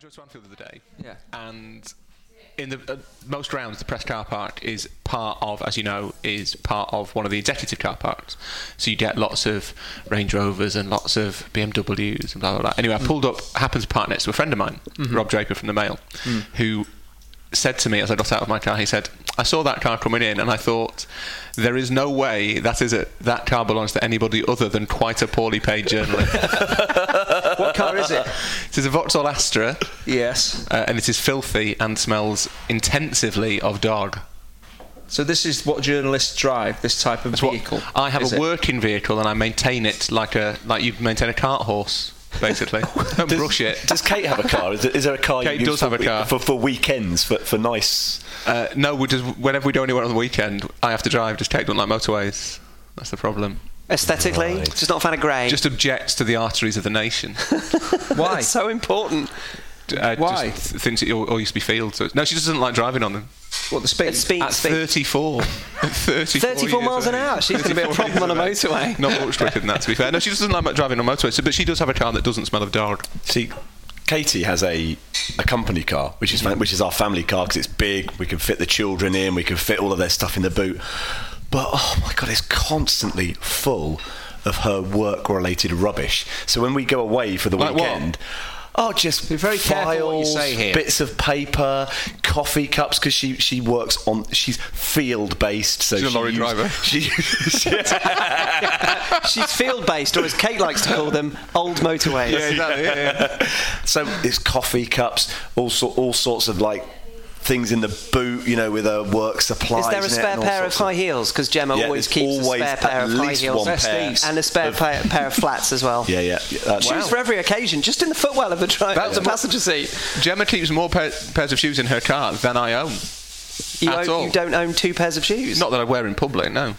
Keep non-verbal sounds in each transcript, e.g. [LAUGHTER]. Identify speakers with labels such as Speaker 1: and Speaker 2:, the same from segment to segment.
Speaker 1: drove to Anfield the other day.
Speaker 2: Yeah.
Speaker 1: And in the uh, most rounds, the press car park is part of, as you know, is part of one of the executive car parks. So you get lots of Range Rovers and lots of BMWs and blah blah blah. Anyway, I mm. pulled up, happened to park next to a friend of mine, mm-hmm. Rob Draper from the Mail, mm. who said to me as I got out of my car, he said, "I saw that car coming in, and I thought." There is no way that is a, that car belongs to anybody other than quite a poorly paid journalist. [LAUGHS]
Speaker 2: What car is it?
Speaker 1: it is a Vauxhall Astra,
Speaker 2: Yes.
Speaker 1: uh, and it is filthy and smells intensively of dog.
Speaker 2: So this is what journalists drive. This type of
Speaker 1: That's what-
Speaker 2: vehicle.
Speaker 1: I have a
Speaker 2: it?
Speaker 1: working vehicle and I maintain it like a like you maintain a cart horse, basically. [LAUGHS] Don't brush it.
Speaker 3: Does Kate have a car? Is there, is there a car
Speaker 1: Kate
Speaker 3: you
Speaker 1: does
Speaker 3: use for,
Speaker 1: have a car.
Speaker 3: for, for weekends for, for nice?
Speaker 1: Uh, no, we just whenever we do anywhere on the weekend, I have to drive. Just Kate don't like motorways. That's the problem.
Speaker 4: Aesthetically,
Speaker 3: Right.
Speaker 4: just not a fan of grey.
Speaker 1: Just objects to the arteries of the nation. [LAUGHS]
Speaker 2: Why?
Speaker 4: It's so important.
Speaker 1: Uh,
Speaker 2: Why?
Speaker 1: Just th- thinks it all, all used to be fields. So, no, she just doesn't like driving on them.
Speaker 2: what the speed?
Speaker 4: It's speed,
Speaker 1: At
Speaker 4: speed.
Speaker 1: 34. [LAUGHS] [LAUGHS] 34,
Speaker 4: 34 miles
Speaker 1: of
Speaker 4: an hour. She's going to be a problem on a
Speaker 1: years of age.
Speaker 4: motorway.
Speaker 1: Not much quicker than that, to be fair. No, she doesn't like driving on motorways, so- but she does have a car that doesn't smell of dog.
Speaker 3: See, Katie has a a company car, which is which is our family car because it's big. We can fit the children in. We can fit all of their stuff in the boot. But oh my god, it's constantly full of her work-related rubbish. So when we go away for the
Speaker 1: Like what?
Speaker 3: weekend. Oh, just
Speaker 2: Be very careful what you
Speaker 3: files,
Speaker 2: say here.
Speaker 3: bits of paper, coffee cups because she she works on she's field based. So
Speaker 1: She's a lorry
Speaker 3: use-
Speaker 1: driver. [LAUGHS]
Speaker 3: She, [LAUGHS]
Speaker 4: She's field based, or as Kate likes to call them, old motorways.
Speaker 1: exactly. Yeah, yeah. [LAUGHS]
Speaker 3: So it's coffee cups, all sort, all sorts of like things in the boot, you know, with her work supplies.
Speaker 4: Is there a spare pair of high heels? Because Gemma
Speaker 3: Yeah,
Speaker 4: always keeps
Speaker 3: always
Speaker 4: a spare pair
Speaker 3: at
Speaker 4: of high
Speaker 3: least
Speaker 4: heels
Speaker 3: one
Speaker 2: pair.
Speaker 4: and a spare
Speaker 3: of-
Speaker 4: pair, pair of flats as well.
Speaker 3: Yeah, yeah. That's,
Speaker 4: Shoes for every occasion, just in the footwell of the, dri-
Speaker 1: That's
Speaker 4: of the passenger seat.
Speaker 1: Gemma keeps more pair, pairs of shoes in her car than I own.
Speaker 4: You,
Speaker 1: At
Speaker 4: own,
Speaker 1: all.
Speaker 4: you don't own two pairs of shoes.
Speaker 1: Not that I wear in public, no.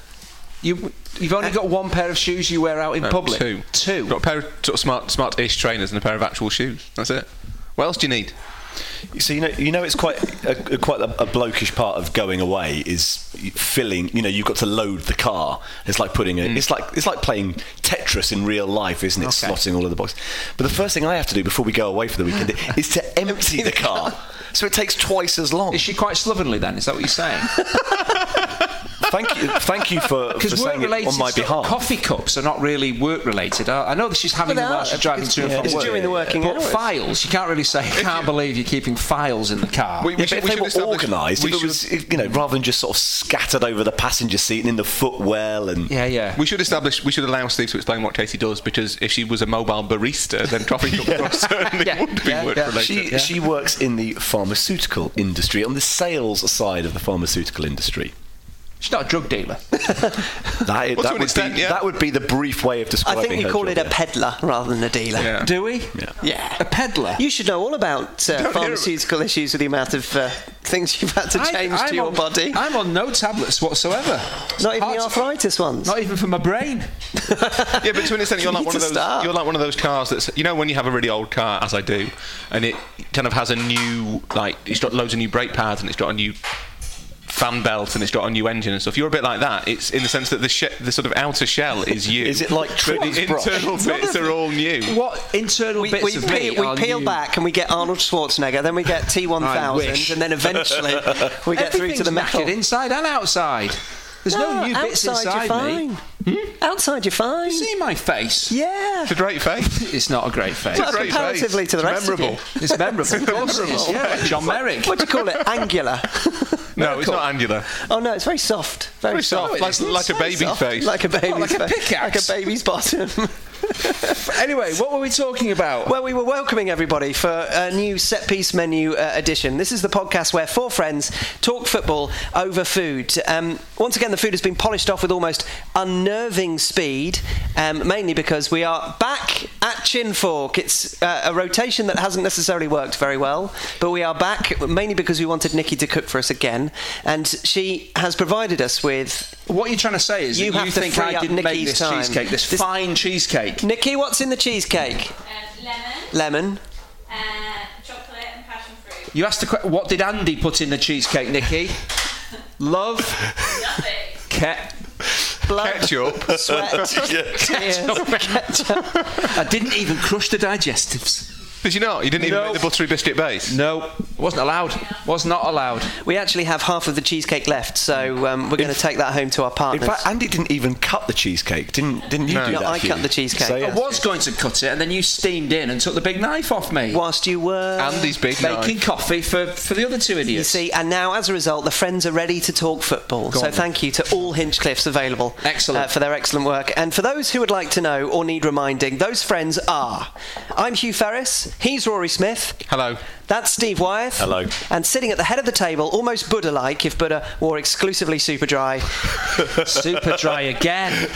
Speaker 2: You, you've only uh, got one pair of shoes you wear out in
Speaker 1: No,
Speaker 2: public.
Speaker 1: Two.
Speaker 2: Two.
Speaker 1: Got a pair of sort of smart, smart-ish trainers and a pair of actual shoes. That's it. What else do you need?
Speaker 3: So you know, you know, it's quite a, quite a, a blokish part of going away is filling. You know, you've got to load the car. It's like putting a. Mm. It's like it's like playing Tetris in real life, isn't it?
Speaker 2: Okay.
Speaker 3: Slotting all of the boxes. But the first thing I have to do before we go away for the weekend [LAUGHS] is to empty the car. So it takes twice as long.
Speaker 2: Is she quite slovenly then? Is that what you're saying? [LAUGHS]
Speaker 3: Thank you, thank you for, for saying it on my behalf.
Speaker 2: coffee cups are not really work related. I I know that she's having
Speaker 4: But
Speaker 2: them
Speaker 4: they
Speaker 2: while she's driving to and from
Speaker 4: it's
Speaker 2: work.
Speaker 4: during the working
Speaker 2: but
Speaker 4: hours.
Speaker 2: files, you can't really say. I can't believe you're keeping files in the car.
Speaker 1: We-
Speaker 3: Yeah,
Speaker 1: should-
Speaker 3: but if they were organised,
Speaker 1: we
Speaker 3: if it
Speaker 1: should-
Speaker 3: was, if, you know, rather than just sort of scattered over the passenger seat and in the footwell and
Speaker 2: yeah, yeah.
Speaker 1: We should establish. We should allow Steve to explain what Katie does because if she was a mobile barista, then [LAUGHS] coffee cup certainly
Speaker 2: Yeah,
Speaker 1: would be
Speaker 2: yeah,
Speaker 1: work
Speaker 2: yeah.
Speaker 1: related.
Speaker 3: She she works in the pharmaceutical industry on the sales side of the pharmaceutical industry.
Speaker 2: She's not a drug dealer. [LAUGHS]
Speaker 3: That,
Speaker 1: Well,
Speaker 3: that would
Speaker 1: extent,
Speaker 3: be
Speaker 1: yeah.
Speaker 3: that would be the brief way of describing. It.
Speaker 4: I think we
Speaker 3: her
Speaker 4: call
Speaker 3: job,
Speaker 4: it a peddler rather than a dealer.
Speaker 1: Yeah.
Speaker 2: Do we?
Speaker 3: Yeah.
Speaker 4: Yeah.
Speaker 2: A peddler.
Speaker 4: You should know all about uh,
Speaker 1: hear-
Speaker 4: pharmaceutical issues with the amount of uh, things you've had to change
Speaker 2: I'm
Speaker 4: to your
Speaker 2: on-
Speaker 4: body.
Speaker 2: I'm on no tablets whatsoever. It's
Speaker 4: Not even
Speaker 2: hard
Speaker 4: the
Speaker 2: to-
Speaker 4: arthritis ones.
Speaker 2: Not even for my brain. [LAUGHS]
Speaker 1: Yeah, but to an extent, you're
Speaker 4: You
Speaker 1: like
Speaker 4: need
Speaker 1: one of those.
Speaker 4: start.
Speaker 1: You're like one of those cars that's you know when you have a really old car, as I do, and it kind of has a new like it's got loads of new brake pads and it's got a new fan belt and it's got a new engine and stuff. You're a bit like that. It's in the sense that the she- the sort of outer shell is you.
Speaker 3: Is it like
Speaker 1: but
Speaker 3: Tripp's [LAUGHS]
Speaker 1: the
Speaker 3: brush?
Speaker 1: internal bits are all new?
Speaker 2: What internal
Speaker 4: we,
Speaker 2: bits
Speaker 4: we,
Speaker 2: of
Speaker 4: peel,
Speaker 2: me
Speaker 4: we
Speaker 2: are
Speaker 4: peel
Speaker 2: new?
Speaker 4: back and we get Arnold Schwarzenegger, then we get [LAUGHS] T1000, and then eventually [LAUGHS] we get through to the
Speaker 2: Everything's
Speaker 4: metal.
Speaker 2: knackered inside and outside. There's no, new bits
Speaker 4: outside
Speaker 2: inside
Speaker 4: you're
Speaker 2: me.
Speaker 4: fine. Hmm? Outside you're fine.
Speaker 2: You see my face?
Speaker 4: Yeah.
Speaker 1: It's a great face.
Speaker 2: It's not a great face.
Speaker 4: Well,
Speaker 1: great
Speaker 4: comparatively
Speaker 1: face.
Speaker 4: to the
Speaker 1: It's
Speaker 4: rest of
Speaker 1: memorable.
Speaker 4: you.
Speaker 2: It's memorable. Of course it is. Yeah, John Merrick.
Speaker 4: What do you call it? Angular.
Speaker 1: No, it's not angular.
Speaker 4: oh no, it's very soft. Very,
Speaker 1: Very soft,
Speaker 2: it
Speaker 1: like,
Speaker 2: isn't.
Speaker 1: like a baby
Speaker 4: soft.
Speaker 1: face.
Speaker 4: Like a baby's
Speaker 2: like a
Speaker 4: face.
Speaker 2: pickaxe.
Speaker 4: Like a baby's bottom. [LAUGHS] [LAUGHS]
Speaker 2: Anyway, what were we talking about?
Speaker 4: Well, we were welcoming everybody for a new set piece menu uh, edition. This is the podcast where four friends talk football over food. Um, once again, the food has been polished off with almost unnerving speed, um, mainly because we are back at Chin Fork. It's uh, a rotation that hasn't necessarily worked very well, but we are back mainly because we wanted Nikki to cook for us again, and she has provided us with.
Speaker 2: What you're trying to say is
Speaker 4: You
Speaker 2: that
Speaker 4: have
Speaker 2: you
Speaker 4: to
Speaker 2: think
Speaker 4: free
Speaker 2: I didn't make
Speaker 4: Nikki's
Speaker 2: this
Speaker 4: time.
Speaker 2: cheesecake, this,
Speaker 4: This-
Speaker 2: fine cheesecake.
Speaker 4: Nikki, what's in the cheesecake?
Speaker 5: Um, lemon,
Speaker 4: Lemon.
Speaker 5: uh, chocolate, and passion fruit.
Speaker 2: You asked the que- what did Andy put in the cheesecake, Nikki? [LAUGHS] Love,
Speaker 5: Nothing.
Speaker 2: ket.
Speaker 4: Blood.
Speaker 1: Ketchup.
Speaker 4: Sweat. [LAUGHS] tears, ketchup.
Speaker 2: I didn't even crush the digestives.
Speaker 1: Did you not? You didn't even
Speaker 2: No.
Speaker 1: make the buttery biscuit base.
Speaker 2: No, wasn't allowed. Was not allowed.
Speaker 4: We actually have half of the cheesecake left, so um, we're going to take that home to our
Speaker 3: partner.
Speaker 4: In
Speaker 3: fact, Andy didn't even cut the cheesecake. Didn't didn't you
Speaker 1: No.
Speaker 3: do
Speaker 1: No,
Speaker 3: that?
Speaker 4: I
Speaker 3: Hugh?
Speaker 4: cut the cheesecake.
Speaker 3: So,
Speaker 2: I was going to cut it, and then you steamed in and took the big knife off me.
Speaker 4: Whilst you were
Speaker 1: Andy's big
Speaker 2: Making
Speaker 1: knife.
Speaker 2: coffee for, for the other two idiots.
Speaker 4: You see, and now as a result, the friends are ready to talk football. so
Speaker 2: on.
Speaker 4: thank you to all Hinchcliffes available
Speaker 2: Excellent.
Speaker 4: uh, for their excellent work. And for those who would like to know or need reminding, those friends are I'm Hugh Ferris, he's Rory Smith,
Speaker 1: Hello.
Speaker 4: that's Steve Wyeth.
Speaker 3: Hello.
Speaker 4: And sitting at the head of the table, almost Buddha like, if Buddha wore exclusively super dry, [LAUGHS]
Speaker 2: Super dry again.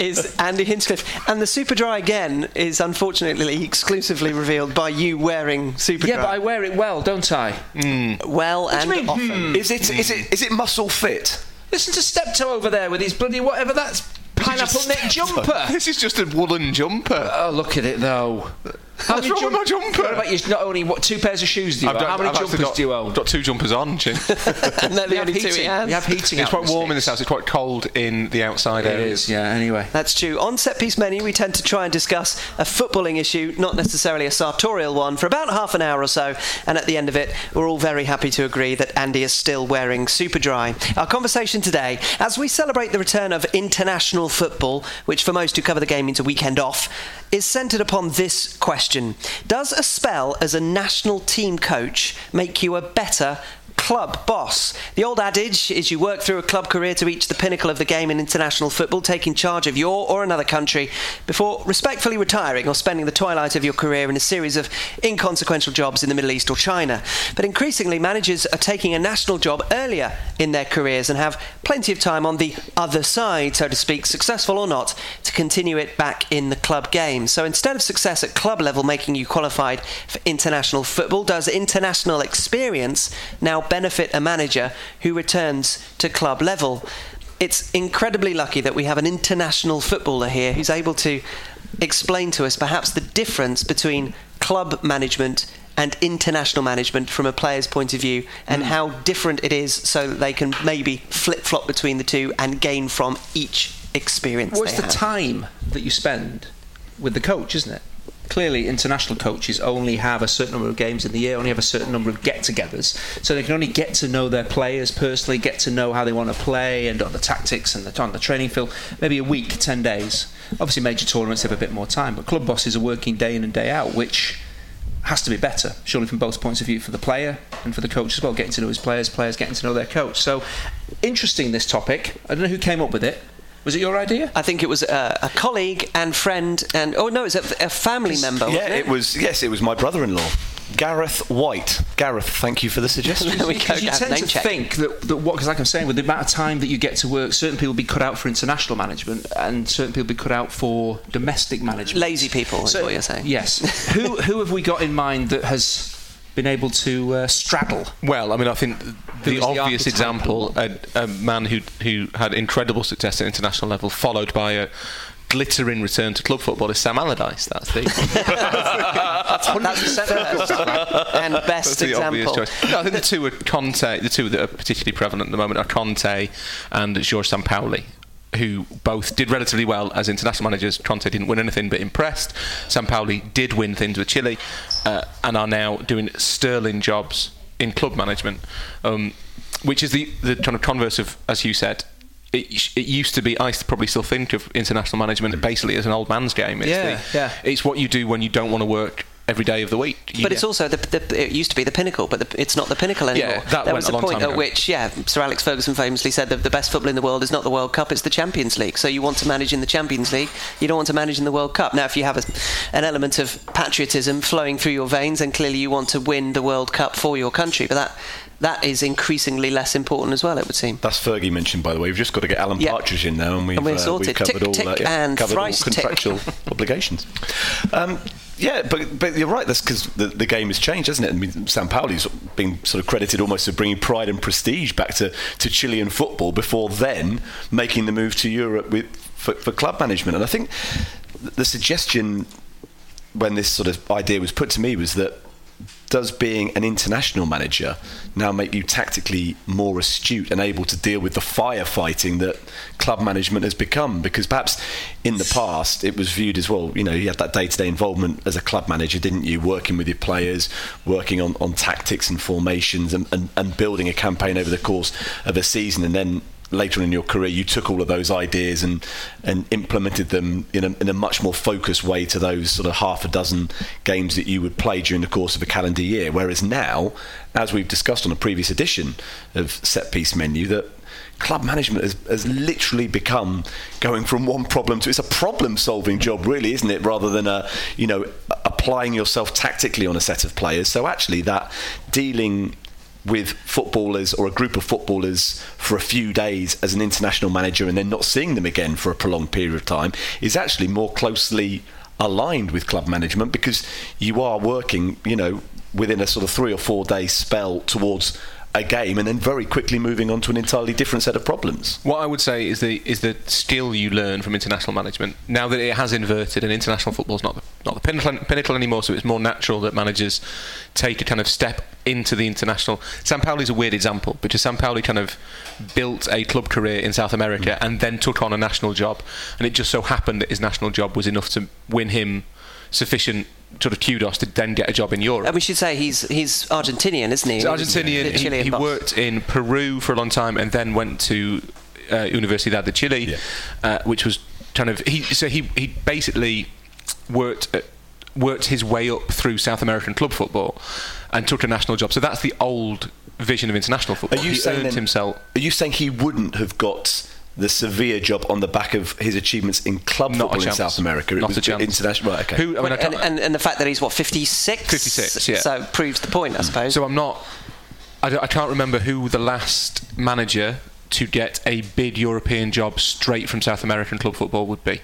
Speaker 4: is Andy Hinchcliffe. And the super dry again is unfortunately exclusively revealed by you wearing super
Speaker 2: Yeah,
Speaker 4: dry.
Speaker 2: but I wear it well, don't I? Hmm.
Speaker 4: well and
Speaker 2: do you mean, hmm?
Speaker 4: often.
Speaker 3: Is it is it is it muscle fit?
Speaker 2: Listen to Steptoe over there with his bloody whatever that's pineapple
Speaker 3: just
Speaker 2: knit
Speaker 3: Steptoe?
Speaker 2: jumper. [LAUGHS]
Speaker 1: This is just a woolen jumper.
Speaker 2: Oh, look at it though. How
Speaker 1: What's
Speaker 2: many
Speaker 1: wrong with my jumper?
Speaker 2: What about you? Not only what two pairs of shoes do you
Speaker 1: I've
Speaker 2: own?
Speaker 1: done-
Speaker 2: How many
Speaker 1: I've
Speaker 2: jumpers
Speaker 1: got,
Speaker 2: do you own?
Speaker 1: I've got two jumpers on, Chin.
Speaker 4: and they're the
Speaker 2: have
Speaker 4: only two he
Speaker 2: heating.
Speaker 4: has.
Speaker 2: We have heating.
Speaker 1: It's quite
Speaker 2: the
Speaker 1: warm in this house. It's quite cold in the outside
Speaker 2: It
Speaker 1: areas.
Speaker 2: is. Yeah. Anyway.
Speaker 4: That's true. On set piece menu, we tend to try and discuss a footballing issue, not necessarily a sartorial one, for about half an hour or so. And at the end of it, we're all very happy to agree that Andy is still wearing super dry. Our conversation today, as we celebrate the return of international football, which for most who cover the game means a weekend off, is centred upon this question. Does a spell as a national team coach make you a better club boss. The old adage is you work through a club career to reach the pinnacle of the game in international football, taking charge of your or another country before respectfully retiring or spending the twilight of your career in a series of inconsequential jobs in the Middle East or China. But increasingly, managers are taking a national job earlier in their careers and have plenty of time on the other side, so to speak, successful or not, to continue it back in the club game. So instead of success at club level making you qualified for international football, does international experience now benefit a manager who returns to club level? It's incredibly lucky that we have an international footballer here who's able to explain to us perhaps the difference between club management and international management from a player's point of view and hmm. how different it is so that they can maybe flip flop between the two and gain from each experience.
Speaker 2: What's the
Speaker 4: have.
Speaker 2: time that you spend with the coach, isn't it? Clearly, international coaches only have a certain number of games in the year, only have a certain number of get-togethers, so they can only get to know their players personally, get to know how they want to play, and on the tactics and the, on the training field. Maybe a week, ten days. Obviously, major tournaments have a bit more time, but club bosses are working day in and day out, which has to be better, surely from both points of view, for the player and for the coach as well, getting to know his players, players getting to know their coach. So, interesting this topic. I don't know who came up with it. Was it your idea?
Speaker 4: I think it was a, a colleague and friend and oh no, it's a, a family member.
Speaker 3: Yeah,
Speaker 4: wasn't
Speaker 3: it was. Yes, it was my brother-in-law, Gareth White. Gareth, thank you for the suggestion.
Speaker 4: There we go.
Speaker 2: You
Speaker 4: Gav,
Speaker 2: tend
Speaker 4: name
Speaker 2: to
Speaker 4: check.
Speaker 2: think that, that what, because like I'm saying, with the amount of time that you get to work, certain people be cut out for international management, and certain people be cut out for domestic management.
Speaker 4: Lazy people is what you're saying.
Speaker 2: Yes. [LAUGHS] who who have we got in mind that has been able to uh, straddle?
Speaker 1: Well, I mean, I think the
Speaker 2: is the
Speaker 1: obvious
Speaker 2: archetypal
Speaker 1: example, a, a man who who had incredible success at international level, followed by a glittering return to club football, is Sam Allardyce. That's the [LAUGHS]
Speaker 4: That's the first and best
Speaker 1: That's the obvious
Speaker 4: example.
Speaker 1: choice. No, I think the two are Conte. The two that are particularly prevalent at the moment are Conte and George Sampaoli. Who both did relatively well as international managers. Conte didn't win anything but impressed. Sampaoli did win things with Chile uh, and are now doing sterling jobs in club management, um, which is the, the kind of converse of, as you said, it, it used to be. I probably still think of international management basically as an old man's game. It's
Speaker 2: Yeah,
Speaker 1: the,
Speaker 2: yeah.
Speaker 1: It's what you do when you don't want to work every day of the week.
Speaker 4: But
Speaker 1: get-
Speaker 4: it's also the, the, it used to be the pinnacle, but the, it's not the pinnacle anymore.
Speaker 1: that
Speaker 4: there was
Speaker 1: a
Speaker 4: a point at which, yeah, Sir Alex Ferguson famously said that the best football in the world is not the World Cup; it's the Champions League. So you want to manage in the Champions League, you don't want to manage in the World Cup. Now, if you have a, an element of patriotism flowing through your veins, then clearly you want to win the World Cup for your country. But that that is increasingly less important as well. It would seem.
Speaker 3: That's Fergie mentioned, by the way. We've just got to get Alan
Speaker 4: Yeah.
Speaker 3: Partridge in now, and we've,
Speaker 4: And we're
Speaker 3: uh, we've covered
Speaker 4: Tick,
Speaker 3: all,
Speaker 4: tick,
Speaker 3: uh, yeah,
Speaker 4: and
Speaker 3: covered all contractual [LAUGHS] obligations. Um, yeah, but but you're right. That's because the, the game has changed, hasn't it? I mean, Sampaoli's been sort of credited almost with bringing pride and prestige back to, to Chilean football before then making the move to Europe with for, for club management. And I think the suggestion when this sort of idea was put to me was that does being an international manager now make you tactically more astute and able to deal with the firefighting that club management has become? Because perhaps in the past it was viewed as well, you know, you had that day to day involvement as a club manager, didn't you? Working with your players, working on, on tactics and formations and, and, and building a campaign over the course of a season and then later on in your career, you took all of those ideas and and implemented them in a, in a much more focused way to those sort of half a dozen games that you would play during the course of a calendar year. Whereas now, as we've discussed on a previous edition of Set Piece Menu, that club management has, has literally become going from one problem to it's a problem solving job really isn't it rather than a you know applying yourself tactically on a set of players so actually that dealing with footballers or a group of footballers for a few days as an international manager and then not seeing them again for a prolonged period of time is actually more closely aligned with club management because you are working, you know, within a sort of three or four day spell towards a game and then very quickly moving on to an entirely different set of problems.
Speaker 1: What I would say is the is the skill you learn from international management. Now that it has inverted and international football is not the, not the pinnacle, pinnacle anymore, so it's more natural that managers take a kind of step into the international. Sampaoli is a weird example because Sampaoli kind of built a club career in South America and then took on a national job, and it just so happened that his national job was enough to win him sufficient sort of kudos to then get a job in Europe.
Speaker 4: And we should say he's he's Argentinian, isn't he?
Speaker 1: He's Argentinian.
Speaker 4: The
Speaker 1: He, he worked in Peru for a long time and then went to uh, Universidad de Chile,
Speaker 3: Yeah.
Speaker 1: uh, which was kind of he. So he he basically worked. At, Worked his way up through South American club football, and took a national job. So that's the old vision of international football.
Speaker 3: Are you
Speaker 1: he
Speaker 3: saying
Speaker 1: earned
Speaker 3: then-
Speaker 1: himself.
Speaker 3: Are you saying he wouldn't have got the Sevilla job on the back of his achievements in club
Speaker 1: Not a
Speaker 3: football in. South America? It
Speaker 1: Not
Speaker 3: was
Speaker 1: a chance.
Speaker 3: international. Right, okay.
Speaker 1: Who? I mean, I
Speaker 4: and, and, and the fact that he's what 56
Speaker 1: 56, yeah.
Speaker 4: so proves the point I mm. suppose
Speaker 1: So I'm not. I, I can't remember who the last manager to get a big European job straight from South American club football would be.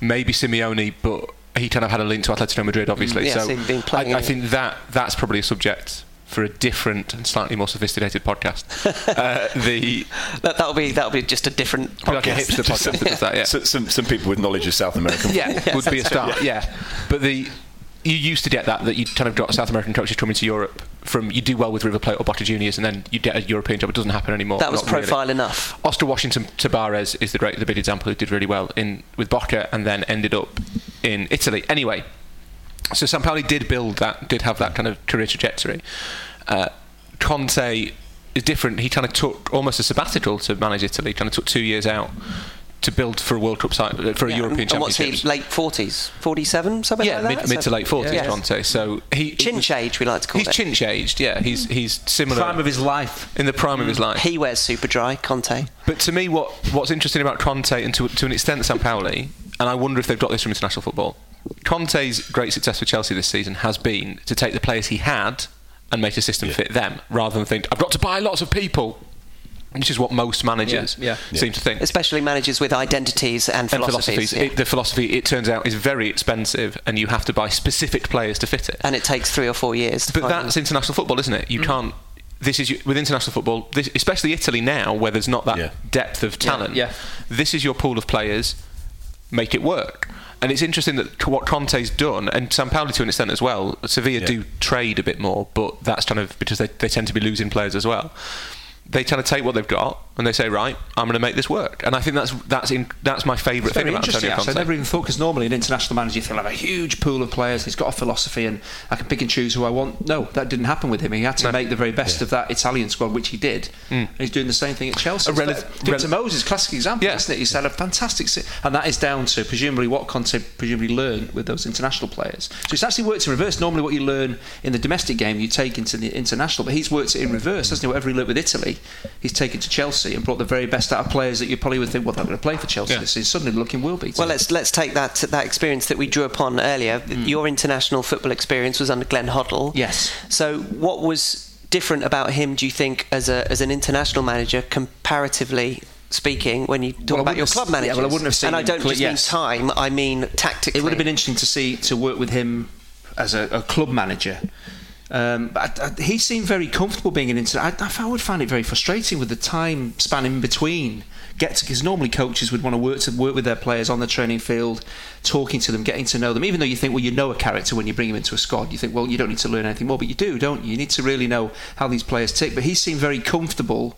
Speaker 1: Maybe Simeone, but he kind of had a link to Atletico Madrid, obviously.
Speaker 4: Mm, yes,
Speaker 1: so
Speaker 4: he'd been
Speaker 1: I,
Speaker 4: playing
Speaker 1: I
Speaker 4: in-
Speaker 1: think that that's probably a subject for a different and slightly more sophisticated podcast. [LAUGHS] uh, the
Speaker 4: that, that'll be that'll be just a different
Speaker 1: probably like a hipster podcast that does that. Yeah. [LAUGHS]
Speaker 3: So, some some people with knowledge of South American. [LAUGHS]
Speaker 1: yeah, would be a start. Yeah, but the you used to get that that you kind of got South American coaches coming to Europe from you do well with River Plate or Boca Juniors, and then you get a European job. It doesn't happen anymore.
Speaker 4: that was
Speaker 1: Not really.
Speaker 4: profile enough
Speaker 1: Oscar Washington Tabarez is the great, the big example who did really well in with Boca and then ended up in Italy. Anyway, so Sampaoli did build that, did have that kind of career trajectory. Uh, Conte is different. He kind of took almost a sabbatical to manage Italy. Kind of took two years out to build for a World Cup side, for a
Speaker 4: Yeah,
Speaker 1: European
Speaker 4: and, and what's he
Speaker 1: Championship.
Speaker 4: late 40s 47 something
Speaker 1: Yeah,
Speaker 4: like that
Speaker 1: mid, mid to late forties,
Speaker 4: Yeah.
Speaker 1: Conte. So he he
Speaker 4: chinch
Speaker 1: was-
Speaker 4: age we like to call
Speaker 1: He's
Speaker 4: it He's
Speaker 1: chinch aged. Yeah, he's he's similar
Speaker 2: Prime of his life.
Speaker 1: in the prime of his life.
Speaker 4: he wears super dry Conte
Speaker 1: But to me, what what's interesting about Conte and to, to an extent Sampaoli, and I wonder if they've got this from international football. Conte's great success for Chelsea this season has been to take the players he had and make a system fit them, rather than think I've got to buy lots of people, which is what most managers
Speaker 2: Yeah, yeah.
Speaker 1: seem to think.
Speaker 4: especially managers with identities and
Speaker 1: and
Speaker 4: philosophies,
Speaker 1: philosophies.
Speaker 4: yeah.
Speaker 1: It, the philosophy, it turns out, is very expensive, and you have to buy specific players to fit it.
Speaker 4: and it takes three or four years to
Speaker 1: But that's
Speaker 4: them.
Speaker 1: international football, isn't it? You mm. can't. This is with international football, this, especially Italy now, where there's not that
Speaker 3: Yeah.
Speaker 1: depth of talent.
Speaker 2: yeah.
Speaker 1: This is your pool of players. Make it work. And it's interesting that what Conte's done, and Sampaoli to an extent as well. Sevilla
Speaker 3: Yeah.
Speaker 1: do trade a bit more, but that's kind of because they, they tend to be losing players as well. They kind of take what they've got and they say, right, I'm going to make this work. And I think that's that's in, that's my favourite thing about
Speaker 2: interesting.
Speaker 1: Antonio
Speaker 2: Actually, I
Speaker 1: Conte.
Speaker 2: never even thought because normally an international manager, you feel like a huge pool of players. He's got a philosophy, and I can pick and choose who I want. No, that didn't happen with him. He had to
Speaker 1: No.
Speaker 2: make the very best of that Italian squad, which he did. Mm. And he's doing the same thing at Chelsea.
Speaker 1: A rel-
Speaker 2: Victor
Speaker 1: rel-
Speaker 2: Moses, classic example,
Speaker 1: Yeah.
Speaker 2: isn't it? He's had a fantastic, se- and that is down to presumably what Conte presumably learned with those international players. So it's actually worked in reverse. Normally, what you learn in the domestic game, you take into the international, but he's worked it in reverse, hasn't he? Whatever he learned with Italy, he's taken to Chelsea and brought the very best out of players that you probably would think, well, they're not going to play for Chelsea.
Speaker 1: Yeah.
Speaker 2: This is suddenly looking will be.
Speaker 4: Well, let's let's take that that experience that we drew upon earlier. Hmm. Your international football experience was under Glenn Hoddle.
Speaker 2: Yes.
Speaker 4: So, what was different about him? Do you think, as a as an international manager, comparatively speaking, when you talk
Speaker 2: Well,
Speaker 4: about your club
Speaker 2: manager. yeah, well, I wouldn't have seen
Speaker 4: And I don't
Speaker 2: cl-
Speaker 4: just
Speaker 2: yes.
Speaker 4: mean time; I mean tactically.
Speaker 2: It would have been interesting to see to work with him as a, a club manager Um, but I, I, he seemed very comfortable being an inter. I, I would find it very frustrating with the time span in between. Get because normally coaches would want to work to work with their players on the training field, talking to them, getting to know them. Even though you think, well, you know a character when you bring him into a squad, you think, well, you don't need to learn anything more, but you do, don't you? You need to really know how these players tick. But he seemed very comfortable.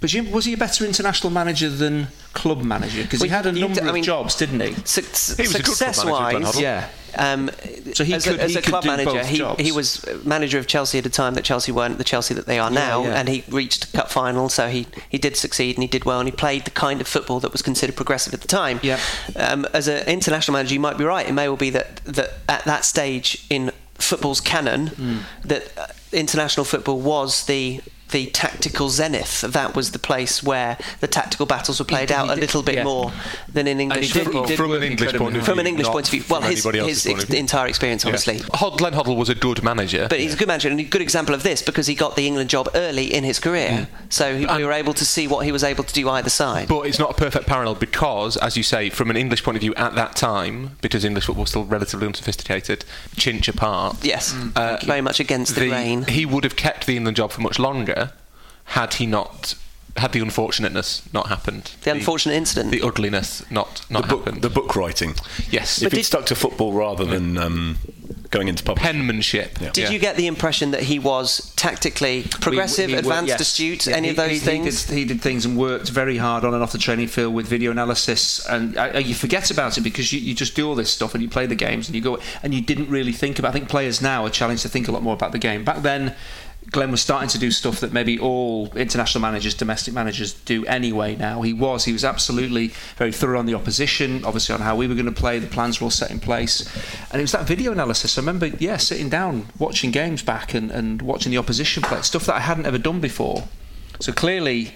Speaker 2: But Jim, was he a better international manager than club manager? Because he had a number
Speaker 4: d- I
Speaker 2: of
Speaker 4: mean-
Speaker 2: jobs, didn't he?
Speaker 4: Su-
Speaker 1: He was a good club
Speaker 4: success
Speaker 1: manager, Glenn
Speaker 4: wise,
Speaker 2: Yeah.
Speaker 4: Um,
Speaker 2: So he
Speaker 4: as
Speaker 2: could-
Speaker 4: a, as
Speaker 2: he
Speaker 4: a club
Speaker 2: do
Speaker 4: manager, he, he was manager of Chelsea at a time that Chelsea weren't the Chelsea that they are now,
Speaker 2: yeah.
Speaker 4: and he reached cup final, so he, he did succeed and he did well, and he played the kind of football that was considered progressive at the time.
Speaker 2: Yeah.
Speaker 4: Um, as an international manager, you might be right. It may well be that, that at that stage in football's canon,
Speaker 2: Hmm.
Speaker 4: that uh, international football was the the tactical zenith. That was the place where the tactical battles were played
Speaker 2: did-
Speaker 4: out
Speaker 2: he
Speaker 4: a little bit
Speaker 2: yeah.
Speaker 4: more than in
Speaker 2: And
Speaker 4: English
Speaker 2: did-
Speaker 4: football.
Speaker 1: From an English point of view.
Speaker 4: From an English point of view, well,
Speaker 1: from
Speaker 4: his,
Speaker 1: anybody else's
Speaker 4: his ex-
Speaker 1: view.
Speaker 4: entire experience,
Speaker 1: Yeah.
Speaker 4: obviously.
Speaker 1: Hod- Glenn Hoddle was a good manager.
Speaker 4: But he's a good manager and a good example of this because he got the England job early in his career. So he, we were able to see what he was able to do either side.
Speaker 1: But it's not a perfect parallel because, as you say, from an English point of view at that time, because English football was still relatively unsophisticated, chinch apart.
Speaker 4: yes,
Speaker 1: uh,
Speaker 4: very much against the, grain.
Speaker 1: He would have kept the England job for much longer had he not had the unfortunateness not happened.
Speaker 4: The unfortunate incident.
Speaker 1: the ugliness not not
Speaker 3: the book,
Speaker 1: happened.
Speaker 3: the book writing.
Speaker 1: yes,
Speaker 3: if he'd stuck to football rather than um, going into publishing.
Speaker 1: penmanship.
Speaker 3: Yeah.
Speaker 4: Did
Speaker 1: Yeah.
Speaker 4: you get the impression that he was tactically progressive,
Speaker 2: We- we worked-
Speaker 4: advanced,
Speaker 2: yes.
Speaker 4: astute,
Speaker 2: Yeah,
Speaker 4: any of those
Speaker 2: he,
Speaker 4: things?
Speaker 2: He did, he did things and worked very hard on and off the training field with video analysis, and uh, you forget about it because you, you just do all this stuff and you play the games and you go and you didn't really think about. I think players now are challenged to think a lot more about the game. Back then. Glenn was starting to do stuff that maybe all international managers, domestic managers do anyway now. He was. He was absolutely very thorough on the opposition, obviously on how we were going to play. The plans were all set in place. And it was that video analysis. I remember, yeah, sitting down, watching games back and, and watching the opposition play, stuff that I hadn't ever done before. So clearly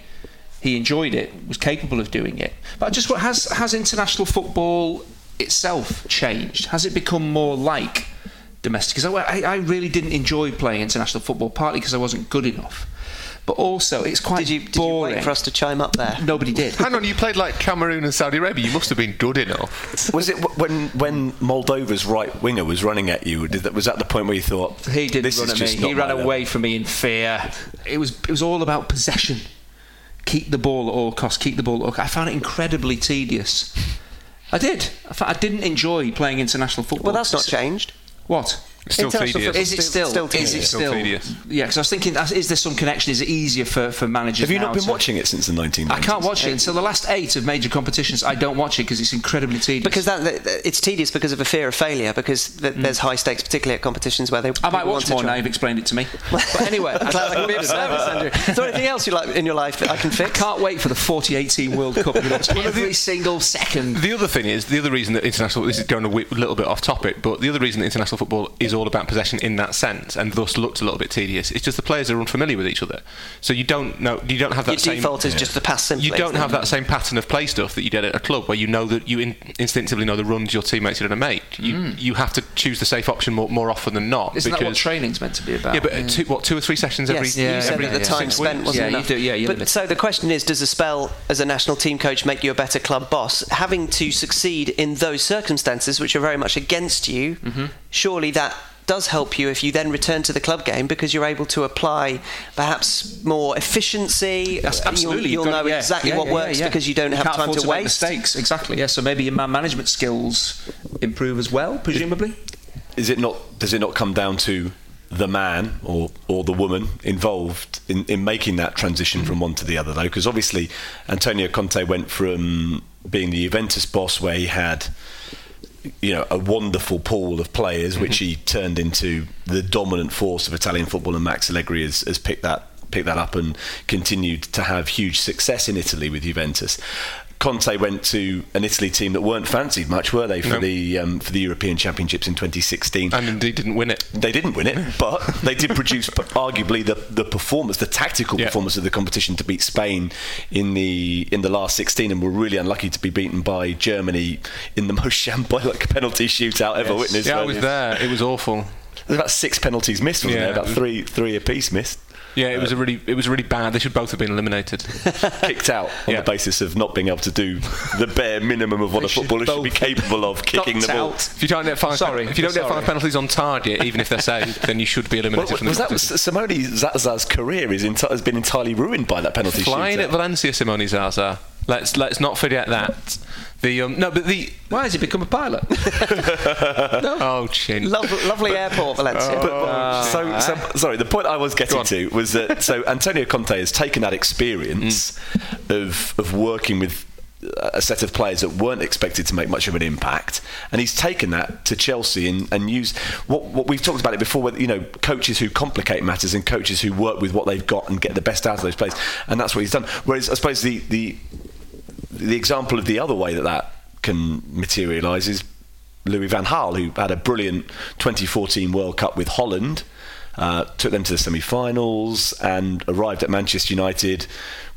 Speaker 2: he enjoyed it, was capable of doing it. But just what has has international football itself changed? Has it become more like domestic? Because I, I, I really didn't enjoy playing international football, partly because I wasn't good enough, but also it's quite
Speaker 4: Did you, did you
Speaker 2: boring.
Speaker 4: wait for us to chime up there?
Speaker 2: Nobody did.
Speaker 1: Hang on, you played like Cameroon and Saudi Arabia. You must have been good enough.
Speaker 3: Was it when when Moldova's right winger was running at you? Did that, was that the point where you thought
Speaker 2: He didn't
Speaker 3: this
Speaker 2: run at me. He ran
Speaker 3: my level"?
Speaker 2: away from me in fear. It was it was all about possession. Keep the ball at all costs. Keep the ball at all costs. I found it incredibly tedious. I did. I, I didn't enjoy playing international football.
Speaker 4: Well, that's not changed.
Speaker 2: What?
Speaker 1: It's still
Speaker 4: International
Speaker 1: tedious.
Speaker 4: football-
Speaker 2: Is it
Speaker 4: Still-
Speaker 2: still?
Speaker 4: still
Speaker 2: is it.
Speaker 1: Still
Speaker 2: still?
Speaker 1: tedious.
Speaker 2: Yeah, because I was thinking, uh, is there some connection? Is it easier for, for managers?
Speaker 3: Have you
Speaker 2: now
Speaker 3: not been
Speaker 2: to-
Speaker 3: watching it since the 1990s?
Speaker 2: I can't watch it until the last eight of major competitions. I don't watch it because it's incredibly tedious.
Speaker 4: Because that, that- it's tedious because of a fear of failure. Because th- there's high stakes, particularly at competitions where they.
Speaker 2: Mm. I might
Speaker 4: want
Speaker 2: watch
Speaker 4: to
Speaker 2: more now. You've explained it to me. [LAUGHS] But anyway,
Speaker 4: I'm glad I can be of [LAUGHS] service, Andrew. Is there anything else you like in your life that I can fix?
Speaker 2: can't wait for the 4018 World Cup. [LAUGHS] Every single second.
Speaker 1: The other thing is the other reason that international this is going a little bit off topic, but the other reason that international football is all about possession in that sense, and thus looks a little bit tedious. It's just the players are unfamiliar with each other, so you don't know you don't have that
Speaker 4: Your
Speaker 1: same
Speaker 4: default is just to pass simply.
Speaker 1: you don't have that same pattern of play stuff that you did at a club where you know that you in, instinctively know the runs your teammates are going to make. You you have to choose the safe option more, more often than not.
Speaker 2: Isn't that what training's meant to be about?
Speaker 1: yeah, but uh, two, what two or three sessions every
Speaker 4: Yes,
Speaker 2: Yeah,
Speaker 4: you said
Speaker 2: every-
Speaker 4: that the time
Speaker 1: six
Speaker 4: spent wasn't
Speaker 2: Yeah, you
Speaker 4: enough.
Speaker 2: do- yeah, you
Speaker 4: but
Speaker 2: limit.
Speaker 4: so the question is, does a spell as a national team coach make you a better club boss? Having to succeed in those circumstances, which are very much against you,
Speaker 2: Mm-hmm.
Speaker 4: Surely that does help you if you then return to the club game because you're able to apply perhaps more efficiency.
Speaker 2: Yes, absolutely.
Speaker 4: You'll,
Speaker 2: You've got-
Speaker 4: know
Speaker 2: yeah,
Speaker 4: exactly
Speaker 2: yeah,
Speaker 4: what
Speaker 2: yeah,
Speaker 4: works
Speaker 2: yeah.
Speaker 4: because you don't
Speaker 2: You
Speaker 4: have
Speaker 2: can't
Speaker 4: time
Speaker 2: afford
Speaker 4: to,
Speaker 2: make
Speaker 4: waste.
Speaker 2: mistakes. Exactly. Yeah. So maybe your man management skills improve as well, presumably.
Speaker 3: Is it not? Does it not come down to the man or or the woman involved in, in making that transition from one to the other though? Because obviously Antonio Conte went from being the Juventus boss where he had you know a wonderful pool of players which he mm-hmm. turned into the dominant force of Italian football and Max Allegri has, has picked that picked that up and continued to have huge success in Italy with Juventus. Conte went to an Italy team that weren't fancied much, were they, for
Speaker 1: No.
Speaker 3: the um, for the European Championships in 2016?
Speaker 1: and indeed didn't win it.
Speaker 3: They didn't win it, [LAUGHS] but they did produce arguably the, the performance, the tactical
Speaker 1: Yeah.
Speaker 3: performance of the competition to beat Spain in the in the last 16, and were really unlucky to be beaten by Germany in the most [LAUGHS] shambolic penalty shootout ever
Speaker 2: Yes.
Speaker 3: witnessed.
Speaker 1: Yeah, I was there. It was awful.
Speaker 3: There There's about six penalties missed, wasn't
Speaker 1: Yeah.
Speaker 3: there? About three three apiece missed.
Speaker 1: Yeah, it was a really, it was really bad. They should both have been eliminated. [LAUGHS]
Speaker 3: kicked out on
Speaker 1: Yeah.
Speaker 3: the basis of not being able to do the bare minimum of what a footballer should be capable of, kicking the ball.
Speaker 2: out.
Speaker 1: If you don't get five,
Speaker 2: Sorry,
Speaker 1: if you don't get five penalties on target, even if they're saved, then you should be
Speaker 3: Well,
Speaker 1: eliminated from the
Speaker 3: was that
Speaker 1: competition.
Speaker 3: Simone Zaza's career is enti- has been entirely ruined by that penalty
Speaker 1: Flying
Speaker 3: shootout.
Speaker 1: at Valencia, Simone Zaza. Let's let's not forget that. The um, no, but the
Speaker 2: Why has he become a pilot? [LAUGHS]
Speaker 1: oh chin.
Speaker 4: Lov- lovely airport, Valencia.
Speaker 3: But, oh. um, so, ah. so, sorry, the point I was getting to was that so Antonio Conte has taken that experience mm. of of working with a set of players that weren't expected to make much of an impact, and he's taken that to Chelsea and, and used what, what we've talked about it before. With you know, coaches who complicate matters and coaches who work with what they've got and get the best out of those players, and that's what he's done. Whereas I suppose the the the example of the other way that that can materialise is Louis van Gaal, who had a brilliant 2014 World Cup with Holland, uh, took them to the semi-finals, and arrived at Manchester United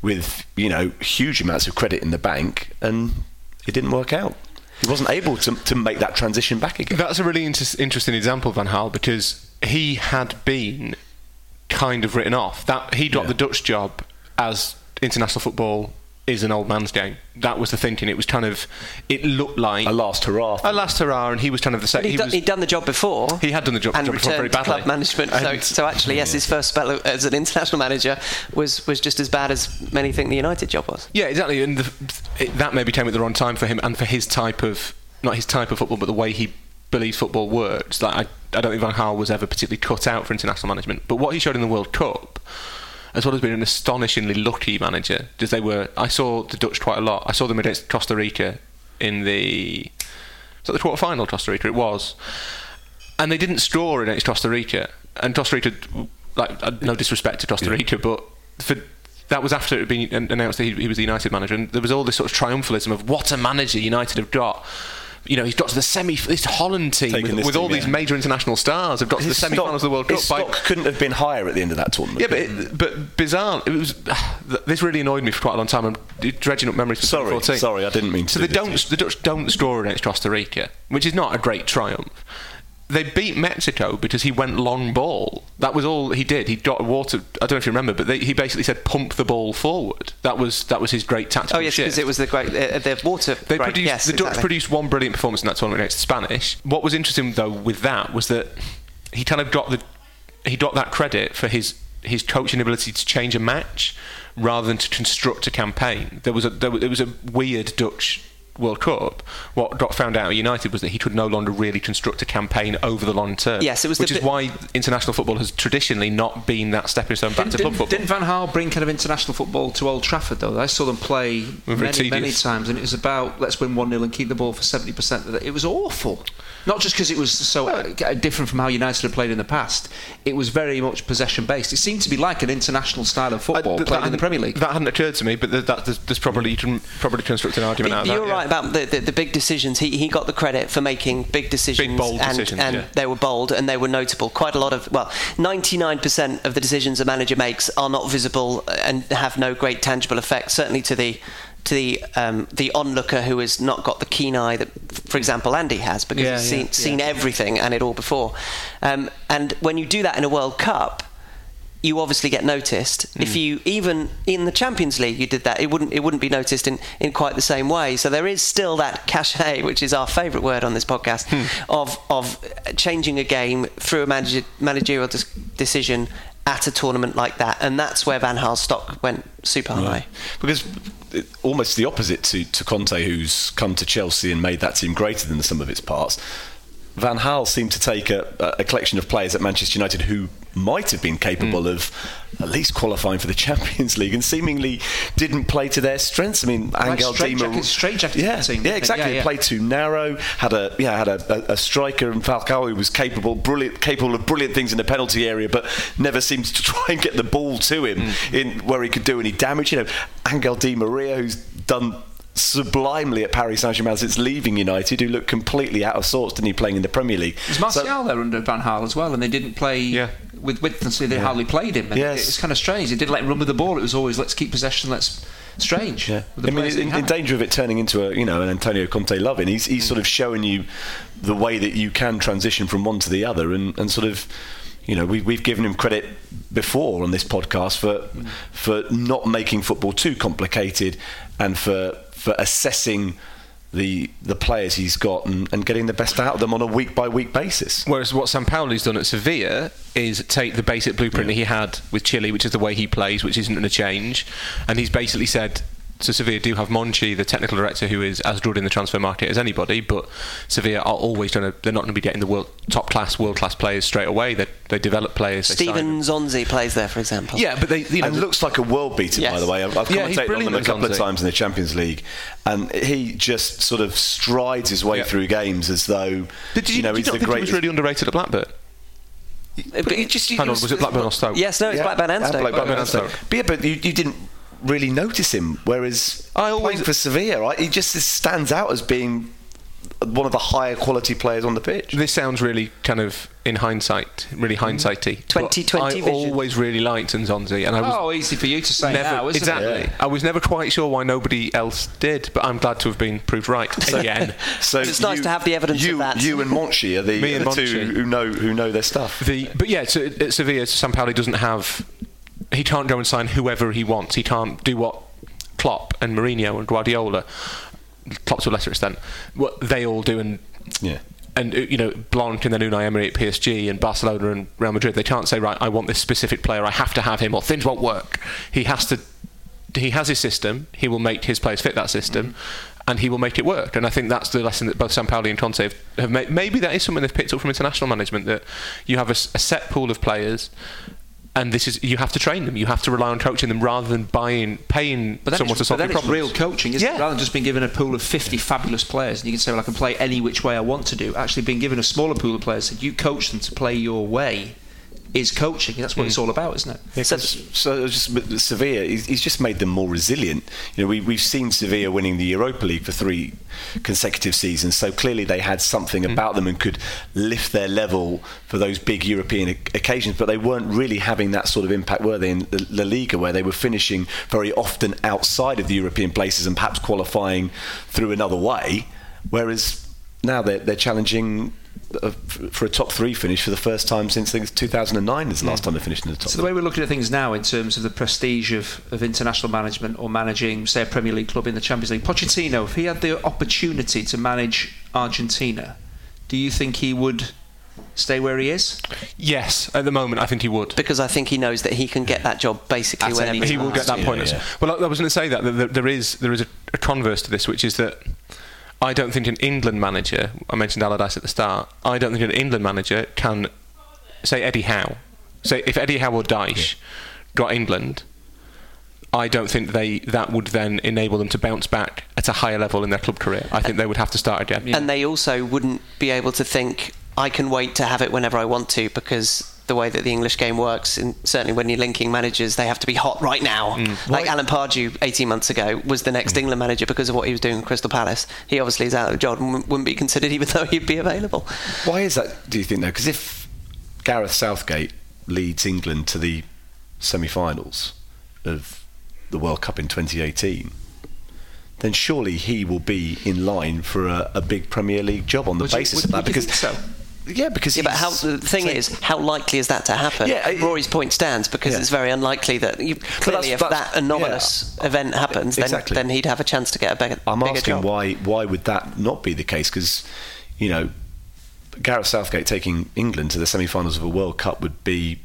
Speaker 3: with you know huge amounts of credit in the bank, and it didn't work out. He wasn't able to, to make that transition back again.
Speaker 1: That's a really inter- interesting example, Van Gaal, because he had been kind of written off. That he got
Speaker 3: Yeah.
Speaker 1: the Dutch job as international football is an old man's game. That was the thinking. It was kind of it looked like
Speaker 3: A last hurrah.
Speaker 1: a last hurrah, and he was kind of the second.
Speaker 4: he'd,
Speaker 1: He
Speaker 4: done,
Speaker 1: was,
Speaker 4: he'd done the job before.
Speaker 1: He had done the job-
Speaker 4: and
Speaker 1: job before
Speaker 4: returned
Speaker 1: very
Speaker 4: to club
Speaker 1: badly.
Speaker 4: management. So,
Speaker 1: And-
Speaker 4: so actually, yes, his first spell as an international manager was, was just as bad as many think the United job was.
Speaker 1: Yeah, exactly. And the, it, that maybe came at the wrong time for him and for his type of not his type of football, but the way he believes football works. Like I, I don't think Van Gaal was ever particularly cut out for international management. But what he showed in the World Cup, as well as being an astonishingly lucky manager, because they were. I saw the Dutch quite a lot. I saw them against Costa Rica in the. Was that the quarter final? Costa Rica. It was. And they didn't score against Costa Rica. And Costa Rica, like, uh, no disrespect to Costa Rica, but for that was after it had been announced that he, he was the United manager, and there was all this sort of triumphalism of what a manager United have got. You know, he's got to the semi. This Holland team with, with all
Speaker 3: team,
Speaker 1: these major international stars have got to the semi-finals of the World Cup.
Speaker 3: his
Speaker 1: by-
Speaker 3: stock couldn't have been higher at the end of that tournament.
Speaker 1: yeah, but it, but bizarre. It was [SIGHS] this really annoyed me for quite a long time. I'm dredging up memories from
Speaker 3: Sorry,
Speaker 1: 2014.
Speaker 3: sorry, I didn't mean to
Speaker 1: So
Speaker 3: do
Speaker 1: they don't.
Speaker 3: to
Speaker 1: The Dutch don't score against Costa Rica, which is not a great triumph. They beat Mexico because he went long ball. That was all he did. He got water. I don't know if you remember, but they, he basically said pump the ball forward. That was that was his great tactical
Speaker 4: Oh yes, because it was the great uh, the water.
Speaker 1: They
Speaker 4: break.
Speaker 1: produced,
Speaker 4: yes,
Speaker 1: the Dutch produced one brilliant performance in that tournament against the Spanish. What was interesting though with that was that he kind of got the he got that credit for his his coaching ability to change a match rather than to construct a campaign. There was a there was, it was a weird Dutch World Cup. What got found out at United was that he could no longer really construct a campaign over the long term.
Speaker 4: Yes, it was
Speaker 1: which
Speaker 4: the
Speaker 1: is
Speaker 4: bit-
Speaker 1: why international football has traditionally not been that stepping stone back
Speaker 2: Didn't,
Speaker 1: to club football.
Speaker 2: didn't Van Gaal bring kind of international football to Old Trafford though? I saw them play
Speaker 1: very
Speaker 2: many, many times, and it was about let's win one 0 and keep the ball for seventy percent. Of the it was awful. Not just because it was so uh, different from how United had played in the past. It was very much possession based. It seemed to be like an international style of football
Speaker 1: I- th-
Speaker 2: played in the Premier League.
Speaker 1: That hadn't occurred to me, but th- that, there's, there's probably you can probably construct an argument out of that.
Speaker 4: You're
Speaker 1: yeah.
Speaker 4: right about the, the, the big decisions. He, he got the credit for making big decisions, Big
Speaker 1: bold
Speaker 4: and,
Speaker 1: decisions,
Speaker 4: and
Speaker 1: yeah.
Speaker 4: they were bold and they were notable. Quite a lot of well, 99% of the decisions a manager makes are not visible and have no great tangible effect. Certainly to the to the um, the onlooker who has not got the keen eye that, for example, Andy has because
Speaker 2: Yeah,
Speaker 4: he's
Speaker 2: yeah,
Speaker 4: seen,
Speaker 2: yeah.
Speaker 4: seen everything and it all before. Um, and when you do that in a World Cup, you obviously get noticed. If you even in the Champions League you did that, it wouldn't it wouldn't be noticed in, in quite the same way. So there is still that cachet, [LAUGHS] which is our favourite word on this podcast, of of changing a game through a manager, managerial dis- decision at a tournament like that, and that's where Van Gaal's stock went super high.
Speaker 3: because almost the opposite to, to Conte, who's come to Chelsea and made that team greater than the sum of its parts. Van Gaal seemed to take a, a collection of players at Manchester United who might have been capable of at least qualifying for the [LAUGHS] Champions League and seemingly didn't play to their strengths. I mean,
Speaker 2: Like
Speaker 3: Angel Di
Speaker 2: straitjacket-
Speaker 3: Maria,
Speaker 2: straitjacket
Speaker 3: yeah,
Speaker 2: team,
Speaker 3: yeah, exactly.
Speaker 2: they? Yeah, yeah.
Speaker 3: Played too narrow. Had a yeah, had a, a, a striker and Falcao who was capable, brilliant, capable of brilliant things in the penalty area, but never seemed to [LAUGHS] try and get the ball to him
Speaker 2: Mm.
Speaker 3: in where he could do any damage. You know, Angel Di Maria, who's done sublimely at Paris Saint Germain since leaving United, who looked completely out of sorts, didn't he, playing in the Premier League?
Speaker 2: Was Martial there under Van Gaal as well, and they didn't play
Speaker 1: Yeah.
Speaker 2: With width, and so they hardly played him. And
Speaker 3: Yes.
Speaker 2: It's kind of strange. They didn't let him run with the ball. It was always let's keep possession. Let's strange.
Speaker 3: Yeah, I mean, in, in danger of it turning into a you know an Antonio Conte loving. He's he's sort of showing you the way that you can transition from one to the other, and, and sort of You know, we, we've given him credit before on this podcast for for not making football too complicated and for for assessing the the players he's got and, and getting the best out of them on a week by week basis.
Speaker 1: Whereas what Sampaoli's done at Sevilla is take the basic blueprint that he had with Chile, which is the way he plays, which isn't going to change, and he's basically said. So Sevilla do have Monchi, the technical director, who is as good in the transfer market as anybody. But Sevilla are always trying to. They're not going to be getting the world, top class, world class players straight away. They, they develop players. they sign
Speaker 4: Stephen. Nzonzi plays there, for example.
Speaker 1: Yeah, but they. You know,
Speaker 3: and looks like a world beater, by the way. I've, I've
Speaker 1: Yeah, he's
Speaker 3: commentated on
Speaker 1: brilliant
Speaker 3: him a
Speaker 1: at
Speaker 3: couple of times in the Champions League, and he just sort of strides his way
Speaker 1: Yeah.
Speaker 3: through games as though
Speaker 1: did you,
Speaker 3: you know
Speaker 1: did
Speaker 3: he's
Speaker 1: you
Speaker 3: the
Speaker 1: not think he was really underrated at Blackburn?
Speaker 4: But it just,
Speaker 1: Hang on, was it Blackburn or Stoke?
Speaker 4: Yes, no, it's
Speaker 3: Yeah,
Speaker 4: Blackburn and Stoke.
Speaker 3: Blackburn
Speaker 1: Blackburn
Speaker 3: and
Speaker 1: and
Speaker 3: Stoke.
Speaker 1: Stoke.
Speaker 3: But yeah, but you, you didn't really notice him. Whereas
Speaker 1: I always-
Speaker 3: playing for Sevilla, right, he just stands out as being one of the higher quality players on the pitch.
Speaker 1: This sounds really kind of in hindsight, really mm-hmm. hindsighty.
Speaker 4: 2020
Speaker 1: I
Speaker 4: vision.
Speaker 1: always really liked Nzonzi, and I was
Speaker 2: Oh, easy for you to say
Speaker 1: never
Speaker 2: now, isn't
Speaker 1: exactly.
Speaker 2: it?
Speaker 1: I was never quite sure why nobody else did, but I'm glad to have been proved right again. [LAUGHS]
Speaker 3: So
Speaker 4: It's nice to have the evidence of
Speaker 3: you,
Speaker 4: that.
Speaker 3: You and Monchi are the, [LAUGHS]
Speaker 1: Me and
Speaker 3: the two who know who know their stuff.
Speaker 1: The but yeah, so at Sevilla, Sampaoli doesn't have. He can't go and sign whoever he wants. He can't do what Klopp and Mourinho and Guardiola, Klopp to a lesser extent, what they all do, and
Speaker 3: Yeah.
Speaker 1: and uh, you know Blanc and then Unai Emery at PSG and Barcelona and Real Madrid. They can't say right, I want this specific player. I have to have him, or things won't work. He has to. He has his system. He will make his players fit that system. And he will make it work, and I think that's the lesson that both Sampaoli and Conte have, have made. Maybe that is something they've picked up from international management that you have a set pool of players, and this is you have to train them. You have to rely on coaching them rather than buying, paying
Speaker 2: But
Speaker 1: someone to solve
Speaker 2: but
Speaker 1: your
Speaker 2: it's
Speaker 1: problems.
Speaker 2: real coaching, isn't it? Rather than just being given a pool of 50 fabulous players, and you can say, well, I can play any which way I want to do. Actually, being given a smaller pool of players, that you coach them to play your way, is coaching. That's what
Speaker 1: Hmm.
Speaker 2: it's all about, isn't it?
Speaker 3: So, so it's just with Sevilla, he's, he's just made them more resilient. You know, we, we've seen Sevilla winning the Europa League for three consecutive seasons, so clearly they had something about them and could lift their level for those big European occasions. But they weren't really having that sort of impact, were they, in La Liga, where they were finishing very often outside of the European places and perhaps qualifying through another way. Whereas now they're, they're challenging. Uh, f- For a top three finish for the first time since I think 2009 is the last time they finished in the top.
Speaker 2: So the way we're looking at things now, in terms of the prestige of, of international management or managing, say, a Premier League club in the Champions League, Pochettino, if he had the opportunity to manage Argentina, do you think he would stay where he is?
Speaker 1: Yes, at the moment, I think he would.
Speaker 4: because I think he knows that he can get that job basically
Speaker 2: At
Speaker 4: whenever
Speaker 2: any
Speaker 1: he will get that
Speaker 3: Yeah,
Speaker 1: point.
Speaker 3: yeah.
Speaker 1: Well, I I was going to say that, that there- there is there is a, a converse to this, which is that I don't think an England manager. I mentioned Allardyce at the start. I don't think an England manager can say Eddie Howe. Say if Eddie Howe or Dyche got England. I don't think they that would then enable them to bounce back at a higher level in their club career. I think they would have to start again.
Speaker 4: and they also wouldn't be able to think I can wait to have it whenever I want to because the way that the English game works, and certainly when you're linking managers, they have to be hot right now.
Speaker 1: Mm.
Speaker 4: Like Alan Pardew, 18 months ago, was the next England manager because of what he was doing at Crystal Palace. He obviously is out of job and wouldn't- be considered even though he'd be available.
Speaker 3: Why is that, do you think, though? Because if Gareth Southgate leads England to the semi finals of the World Cup in 2018, then surely he will be in line for a, a big Premier League job on the
Speaker 2: Would you-
Speaker 3: basis
Speaker 2: would-
Speaker 3: of that.
Speaker 2: you
Speaker 3: because
Speaker 2: so?
Speaker 3: Yeah, because
Speaker 4: Yeah, but how, the thing
Speaker 3: saying-
Speaker 4: is, how likely is that to happen?
Speaker 3: Yeah, I-
Speaker 4: Rory's point stands because
Speaker 3: Yeah.
Speaker 4: it's very unlikely that you, clearly, if that anomalous event happens, then,
Speaker 3: Exactly.
Speaker 4: then he'd have a chance to get a bigger,
Speaker 3: I'm
Speaker 4: bigger
Speaker 3: asking
Speaker 4: job.
Speaker 3: why why would that not be the case? Because you know, Gareth Southgate taking England to the semi-finals of a World Cup would be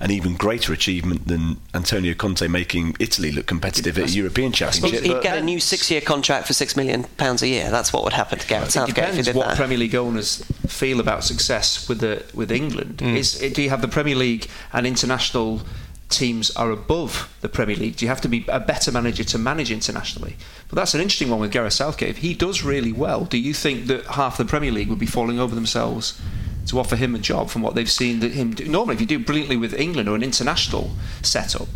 Speaker 3: an even greater achievement than Antonio Conte making Italy look competitive at a European Championship.
Speaker 4: He'd
Speaker 3: But-
Speaker 4: get a new six-year contract for six million pounds a year. That's what would happen to Gareth
Speaker 2: It
Speaker 4: Southgate if he
Speaker 2: depends
Speaker 4: did
Speaker 2: what
Speaker 4: that.
Speaker 2: Premier League owners feel about success with the with England. Mm. Is do you have the Premier League and international teams are above the Premier League? Do you have to be a better manager to manage internationally? But that's an interesting one with Gareth Southgate. If he does really well, do you think that half the Premier League would be falling over themselves? To offer him a job from what they've seen that him do. Normally, if you do brilliantly with England or an international setup,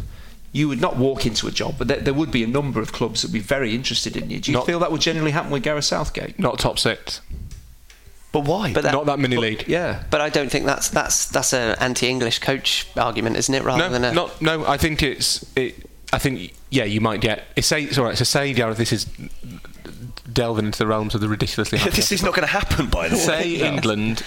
Speaker 2: you would not walk into a job, but there, there would be a number of clubs that would be very interested in you. Do you
Speaker 1: Not-
Speaker 2: feel that would generally happen with Gareth Southgate?
Speaker 1: Not top six.
Speaker 3: but why?
Speaker 4: But that-
Speaker 1: not that mini league.
Speaker 2: Yeah.
Speaker 4: But I don't think that's that's that's an anti-English coach argument, isn't it? Rather
Speaker 1: No,
Speaker 4: than a
Speaker 1: not no. I think it's. It, I think yeah, you might get. It's say it's all right. So say Gareth, this is delving into the realms of the ridiculously.
Speaker 3: this is not going to happen, by the way.
Speaker 1: say England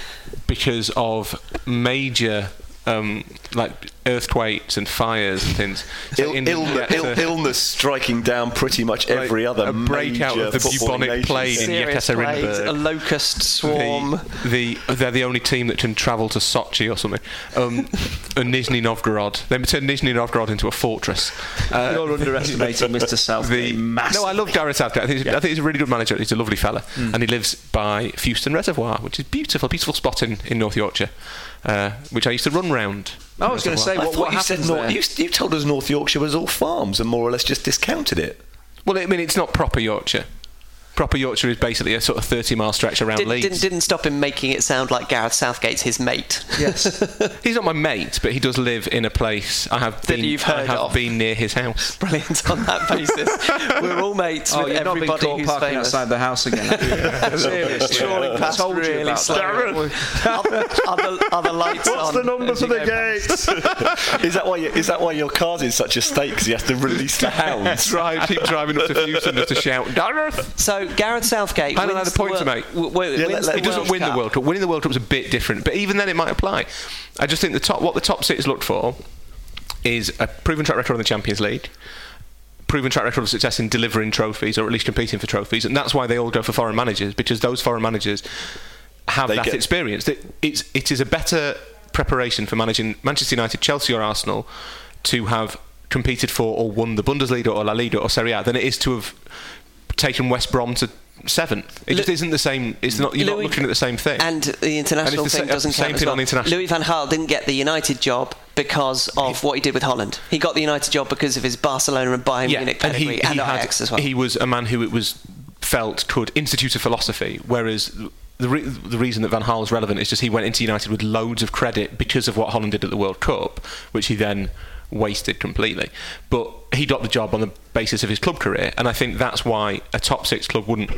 Speaker 1: because of major um, like earthquakes and fires and things. So
Speaker 3: Ill,
Speaker 1: England
Speaker 3: illness,
Speaker 1: gets
Speaker 3: Ill,
Speaker 1: a- [LAUGHS]
Speaker 3: illness striking down pretty much
Speaker 1: like
Speaker 3: every other
Speaker 1: a breakout
Speaker 3: major
Speaker 1: of the
Speaker 3: footballing
Speaker 1: bubonic plague in
Speaker 4: Serious plagues,
Speaker 1: Yekaterinburg.
Speaker 4: a locust swarm.
Speaker 1: The, the they're the only team that can travel to Sochi or something. Um, [LAUGHS] and Nizhny Novgorod. They turned Nizhny Novgorod into a fortress. [LAUGHS] Uh,
Speaker 2: You're underestimating Mr. Southgate.
Speaker 1: the, no, I love Gareth Southgate. I think, he's, I think he's a really good manager. He's a lovely fella,
Speaker 2: Hmm.
Speaker 1: and he lives by Fewston Reservoir, which is beautiful, beautiful spot in, in North Yorkshire, uh, which I used to run round.
Speaker 2: I was going to say, what, what
Speaker 3: you said North, you, you told us North Yorkshire was all farms and more or less just discounted it.
Speaker 1: Well, I mean, it's not proper Yorkshire. Proper Yorkshire is basically a sort of 30 mile stretch around
Speaker 4: Didn't,
Speaker 1: Leeds.
Speaker 4: didn't, didn't stop him making it sound like Gareth Southgate's his mate.
Speaker 2: Yes. [LAUGHS]
Speaker 1: He's not my mate, but he does live in a place I have
Speaker 4: That
Speaker 1: been.
Speaker 4: you've
Speaker 1: I have
Speaker 4: of.
Speaker 1: been near his house.
Speaker 4: Brilliant on that [LAUGHS] basis. We're all mates
Speaker 2: Oh,
Speaker 4: with
Speaker 2: you've not been
Speaker 4: everybody
Speaker 2: caught
Speaker 4: who's
Speaker 2: parking
Speaker 4: famous.
Speaker 2: outside the house again. have? [LAUGHS] Seriously.
Speaker 4: Trawling
Speaker 2: I
Speaker 4: past
Speaker 2: told you
Speaker 4: really
Speaker 2: about
Speaker 4: slow.
Speaker 2: that.
Speaker 4: Are, the- are the, are the lights
Speaker 3: What's
Speaker 4: on?
Speaker 3: the number for the gates? is that why? You, is that why your car's in such a state? Because you have to release the hounds.
Speaker 1: Drive, keep driving up to Fewston just to shout, Gareth!
Speaker 4: past? So Gareth Southgate
Speaker 1: I don't know
Speaker 4: wins
Speaker 1: the point to make.
Speaker 4: w- w-
Speaker 3: Yeah,
Speaker 4: wins
Speaker 3: let-
Speaker 1: He doesn't win the World Cup. Winning the World Cup is a bit different, but even then it might apply. I just think the top, what the top six looked for is a proven track record in the Champions League, proven track record of success in delivering trophies or at least competing for trophies, and that's why they all go for foreign managers because those foreign managers have
Speaker 3: They
Speaker 1: that
Speaker 3: get-
Speaker 1: experience. It, it's it is a better preparation for managing Manchester United, Chelsea, or Arsenal to have competed for or won the Bundesliga or La Liga or Serie A than it is to have taken West Brom to seventh. It just isn't the same. It's not. You're not looking at the same thing.
Speaker 4: And the international
Speaker 1: And the
Speaker 4: thing
Speaker 1: sa-
Speaker 4: doesn't
Speaker 1: same
Speaker 4: count well.
Speaker 1: on the international.
Speaker 4: Louis van Gaal didn't get the United job because of what he did with Holland. He got the United job because of his Barcelona and Bayern Munich
Speaker 1: and he,
Speaker 4: pedigree
Speaker 1: he
Speaker 4: and
Speaker 1: had-
Speaker 4: Ajax as well.
Speaker 1: He was a man who it was felt could institute a philosophy, whereas the, re- the reason that Van Gaal is relevant is just he went into United with loads of credit because of what Holland did at the World Cup, which he then wasted completely. But he got the job on the basis of his club career, and I think that's why a top six club wouldn't,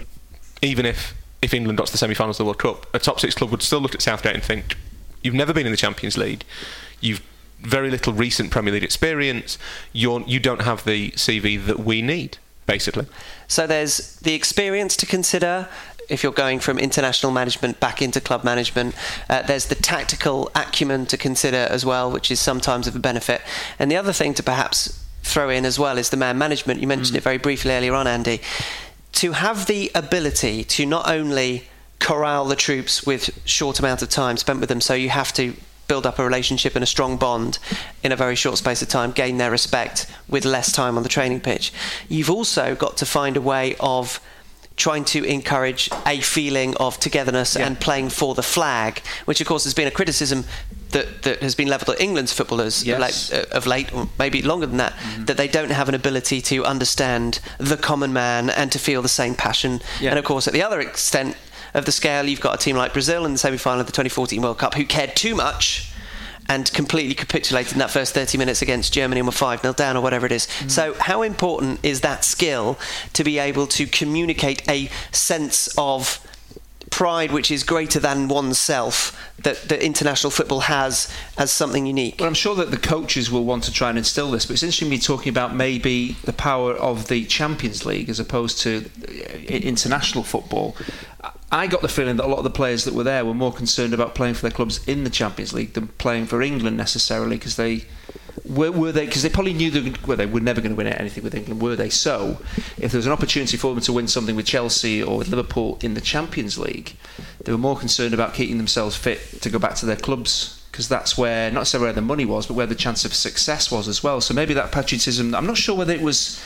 Speaker 1: even if if England got to the semi-finals of the World Cup, a top six club would still look at Southgate and think, you've never been in the Champions League, you've very little recent Premier League experience, you're, you don't have the CV that we need, basically.
Speaker 4: So there's the experience to consider if you're going from international management back into club management. Uh, there's the tactical acumen to consider as well, which is sometimes of a benefit. And the other thing to perhaps throw in as well is the man management. You mentioned it very briefly earlier on, Andy. To have the ability to not only corral the troops with short amount of time spent with them, so you have to build up a relationship and a strong bond in a very short space of time, gain their respect with less time on the training pitch. You've also got to find a way of trying to encourage a feeling of togetherness and playing for the flag, which of course has been a criticism that, that has been levelled at England's footballers
Speaker 2: Yes.
Speaker 4: of, late, uh, of late, or maybe longer than that, that they don't have an ability to understand the common man and to feel the same passion.
Speaker 2: Yeah.
Speaker 4: And of course, at the other extent of the scale, you've got a team like Brazil in the semi-final of the 2014 World Cup who cared too much and completely capitulated in that first 30 minutes against Germany and were 5 0 down or whatever it is. So, how important is that skill to be able to communicate a sense of pride which is greater than oneself that, that international football has as something unique?
Speaker 2: Well, I'm sure that the coaches will want to try and instill this, but it's interesting me talking about maybe the power of the Champions League as opposed to uh, international football. I got the feeling that a lot of the players that were there were more concerned about playing for their clubs in the Champions League than playing for England necessarily because they were, were they because they probably knew they, well, they were never going to win anything with England, were they? So, if there was an opportunity for them to win something with Chelsea or with Liverpool in the Champions League, they were more concerned about keeping themselves fit to go back to their clubs because that's where not necessarily where the money was, but where the chance of success was as well. So maybe that patriotism. I'm not sure whether it was.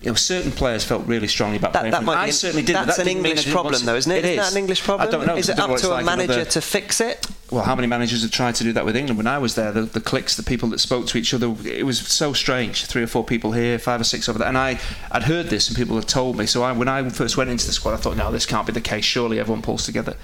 Speaker 2: You know, certain players felt really strongly about
Speaker 4: That,
Speaker 2: playing
Speaker 4: that might
Speaker 2: I certainly didn't.
Speaker 4: That's
Speaker 2: That
Speaker 4: an
Speaker 2: didn't
Speaker 4: English problem, though, isn't it?
Speaker 2: It
Speaker 4: Isn't
Speaker 2: is.
Speaker 4: that an English problem?
Speaker 2: I don't know.
Speaker 4: Is it
Speaker 2: I don't know
Speaker 4: up to a
Speaker 2: like
Speaker 4: manager
Speaker 2: other-
Speaker 4: to fix it?
Speaker 2: well, how many managers have tried to do that with England? When I was there, the, the cliques, the people that spoke to each other, it was so strange. Three or four people here, five or six over there, and I, I'd heard this, and people had told me. So I, when I first went into the squad, I thought, no, this can't be the case. Surely everyone pulls together.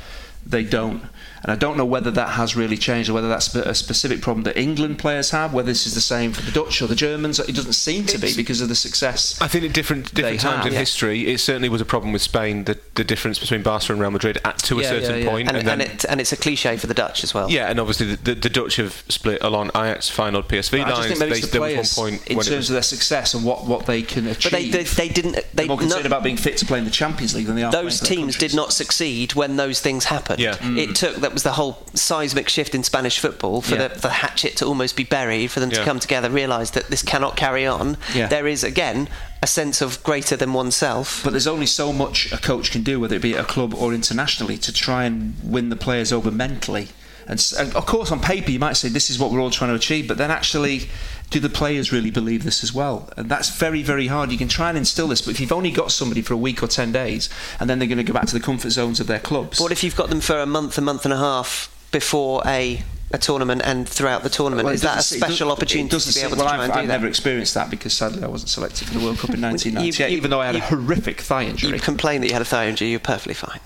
Speaker 2: They don't, and I don't know whether that has really changed or whether that's a specific problem that England players have. Whether this is the same for the Dutch or the Germans, it doesn't seem to be because of the success.
Speaker 1: I think at different different times
Speaker 2: have.
Speaker 1: in
Speaker 2: Yeah.
Speaker 1: history, it certainly was a problem with Spain. The, the difference between Barca and Real Madrid at to a certain
Speaker 2: yeah, yeah.
Speaker 1: point,
Speaker 4: And,
Speaker 1: and,
Speaker 4: and, it, and it's a cliche for the Dutch as well.
Speaker 1: yeah, and obviously the, the, the Dutch have split along Ajax final PSV
Speaker 2: I just
Speaker 1: lines.
Speaker 2: think maybe
Speaker 1: They-
Speaker 2: it's the
Speaker 1: there
Speaker 2: players
Speaker 1: was one point
Speaker 2: in
Speaker 1: when
Speaker 2: terms
Speaker 1: was,
Speaker 2: of their success and what, what they can achieve.
Speaker 4: But they, they, they didn't. They
Speaker 2: They're more concerned
Speaker 4: no-
Speaker 2: about being fit to play in the Champions League than they are.
Speaker 4: those
Speaker 2: playing for their
Speaker 4: teams did not succeed when those things happened. happened.
Speaker 1: Yeah.
Speaker 4: It mm. took that was the whole seismic shift in Spanish football for
Speaker 2: Yeah.
Speaker 4: the, the hatchet to almost be buried, for them to come together, realise that this cannot carry on.
Speaker 2: Yeah.
Speaker 4: There is again a sense of greater than oneself.
Speaker 2: But there's only so much a coach can do, whether it be at a club or internationally, to try and win the players over mentally. And, and of course, on paper, you might say this is what we're all trying to achieve, but then actually, do the players really believe this as well? And that's very, very hard. You can try and instill this, but if you've only got somebody for a week or 10 days, and then they're going to go back to the comfort zones of their clubs.
Speaker 4: What if you've got them for a month, a month and a half before a a tournament and throughout the tournament?
Speaker 2: Well,
Speaker 4: is that a special opportunity to be able
Speaker 2: well,
Speaker 4: to try
Speaker 2: I've,
Speaker 4: and do
Speaker 2: I've
Speaker 4: that?
Speaker 2: never experienced that because sadly I wasn't selected for the World Cup in 1998,
Speaker 4: you-
Speaker 2: even though I had
Speaker 4: you-
Speaker 2: a horrific thigh injury.
Speaker 4: You complain that you had a thigh injury, you're perfectly fine.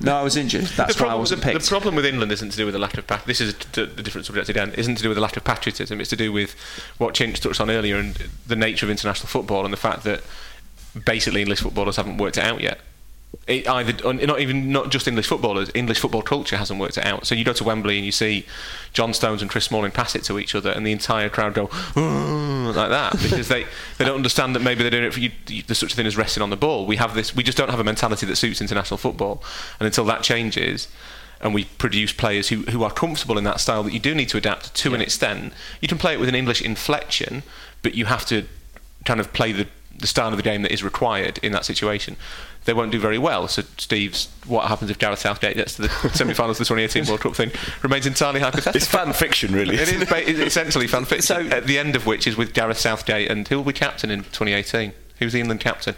Speaker 2: No, I was injured. That's
Speaker 1: the
Speaker 2: why I wasn't
Speaker 1: the,
Speaker 2: picked.
Speaker 1: the problem with England isn't to do with a lack of this is a, a different subject again. Isn't to do with a lack of patriotism. It's to do with what Chinch touched on earlier and the nature of international football and the fact that basically English footballers haven't worked it out yet. It either not even not just English footballers, English football culture hasn't worked it out. So you go to Wembley and you see John Stones and Chris Smalling pass it to each other, and the entire crowd go like that because they, they don't understand that maybe they're doing it for you. you- There's such a thing as resting on the ball. We have this. We just don't have a mentality that suits international football, and until that changes. And we produce players who, who are comfortable in that style that you do need to adapt to an extent. You can play it with an English inflection, but you have to kind of play the, the style of the game that is required in that situation. They won't do very well. So, Steve's what happens if Gareth Southgate gets to the semi-finals of the 2018 World Cup thing remains entirely hypothetical.
Speaker 3: It's fan fiction, really.
Speaker 1: It is ba- essentially fan fiction.
Speaker 4: So-
Speaker 1: at the end of which is with Gareth Southgate, and who will be captain in 2018? Who's the England captain?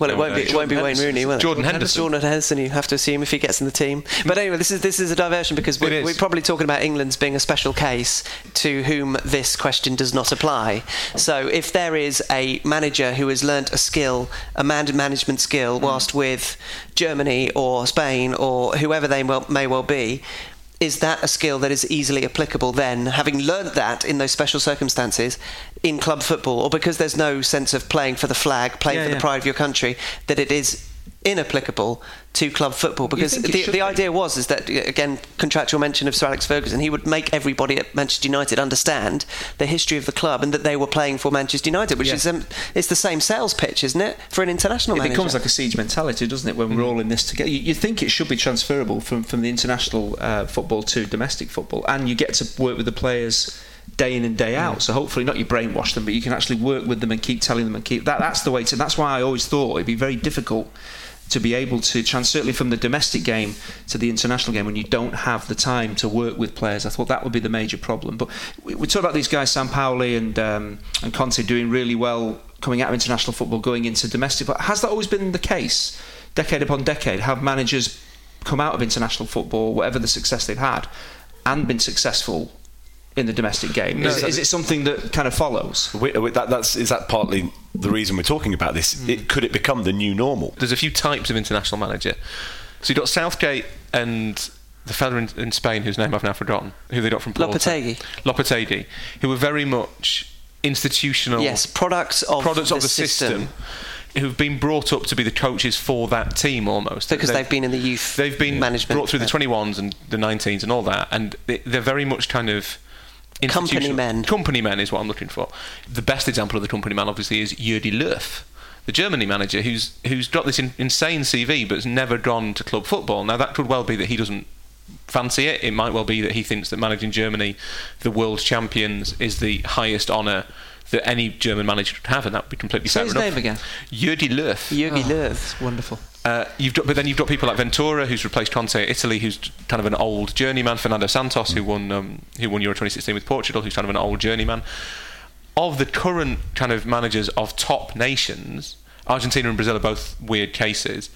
Speaker 4: Well, it won't be. It won't be Wayne Rooney, will it?
Speaker 1: Jordan Henderson.
Speaker 4: Jordan Henderson. You have to assume if he gets in the team. But anyway, this is this is a diversion because we're, we're probably talking about England's being a special case to whom this question does not apply. So if there is a manager who has learnt a skill, a man management skill, whilst with Germany or Spain or whoever they well, may well be. Is that a skill that is easily applicable then, having learnt that in those special circumstances in club football, or because there's no sense of playing for the flag, playing
Speaker 2: Yeah,
Speaker 4: for
Speaker 2: yeah.
Speaker 4: the pride of your country, that it is inapplicable to club football? Because the, the
Speaker 2: be.
Speaker 4: idea was is that again contractual mention of Sir Alex Ferguson, he would make everybody at Manchester United understand the history of the club and that they were playing for Manchester United, which
Speaker 2: Yeah.
Speaker 4: is um, it's the same sales pitch, isn't it, for an international
Speaker 2: it
Speaker 4: manager?
Speaker 2: becomes like a siege mentality, doesn't it? When we're all in this together, you, you think it should be transferable from from the international uh, football to domestic football, and you get to work with the players day in and day out. So hopefully, not you brainwash them, but you can actually work with them and keep telling them and keep that. That's the way to. That's why I always thought it'd be very difficult to be able to trans certainly from the domestic game to the international game when you don't have the time to work with players. I thought that would be the major problem. But we, we talk about these guys, Sampaoli and um, and Conte, doing really well coming out of international football, going into domestic. But has that always been the case, decade upon decade? Have managers come out of international football, whatever the success they've had, and been successful in the domestic game?
Speaker 1: No,
Speaker 2: is,
Speaker 1: that-
Speaker 2: is it something that kind of follows?
Speaker 3: We- we- that, that's, is that partly the reason we're talking about this? Hmm. It, could it become the new normal?
Speaker 1: There's a few types of international manager. So you've got Southgate and the fella in, in Spain whose name I've now forgotten, who they got from Porto.
Speaker 4: Lopetegui.
Speaker 1: Lopetegui, who were very much institutional
Speaker 4: yes, products of
Speaker 1: products
Speaker 4: the
Speaker 1: of the system. Who've been brought up to be the coaches for that team almost
Speaker 4: Because they've been in the youth
Speaker 1: They've been
Speaker 4: management.
Speaker 1: brought through the 21s and the 19s and all that, and they're very much kind of
Speaker 4: Company
Speaker 1: institutional-
Speaker 4: men.
Speaker 1: Company men is what I'm looking for. The best example of the company man, obviously, is Jürgen Löw, the Germany manager, who's who's got this in, insane CV but has never gone to club football. Now that could well be that he doesn't fancy it. It might well be that he thinks that managing Germany, the world champions, is the highest honour that any German manager could have, and that would be completely
Speaker 2: Say
Speaker 1: fair
Speaker 2: his
Speaker 1: enough.
Speaker 2: name again.
Speaker 1: Jürgen Löw.
Speaker 4: Jürgen oh, Löw.
Speaker 2: It's wonderful.
Speaker 1: Uh, you've got, but then you've got people like Ventura, who's replaced Conte at Italy, who's kind of an old journeyman. Fernando Santos, who won um, who won Euro 2016 with Portugal, who's kind of an old journeyman. Of the current kind of managers of top nations, Argentina and Brazil are both weird cases,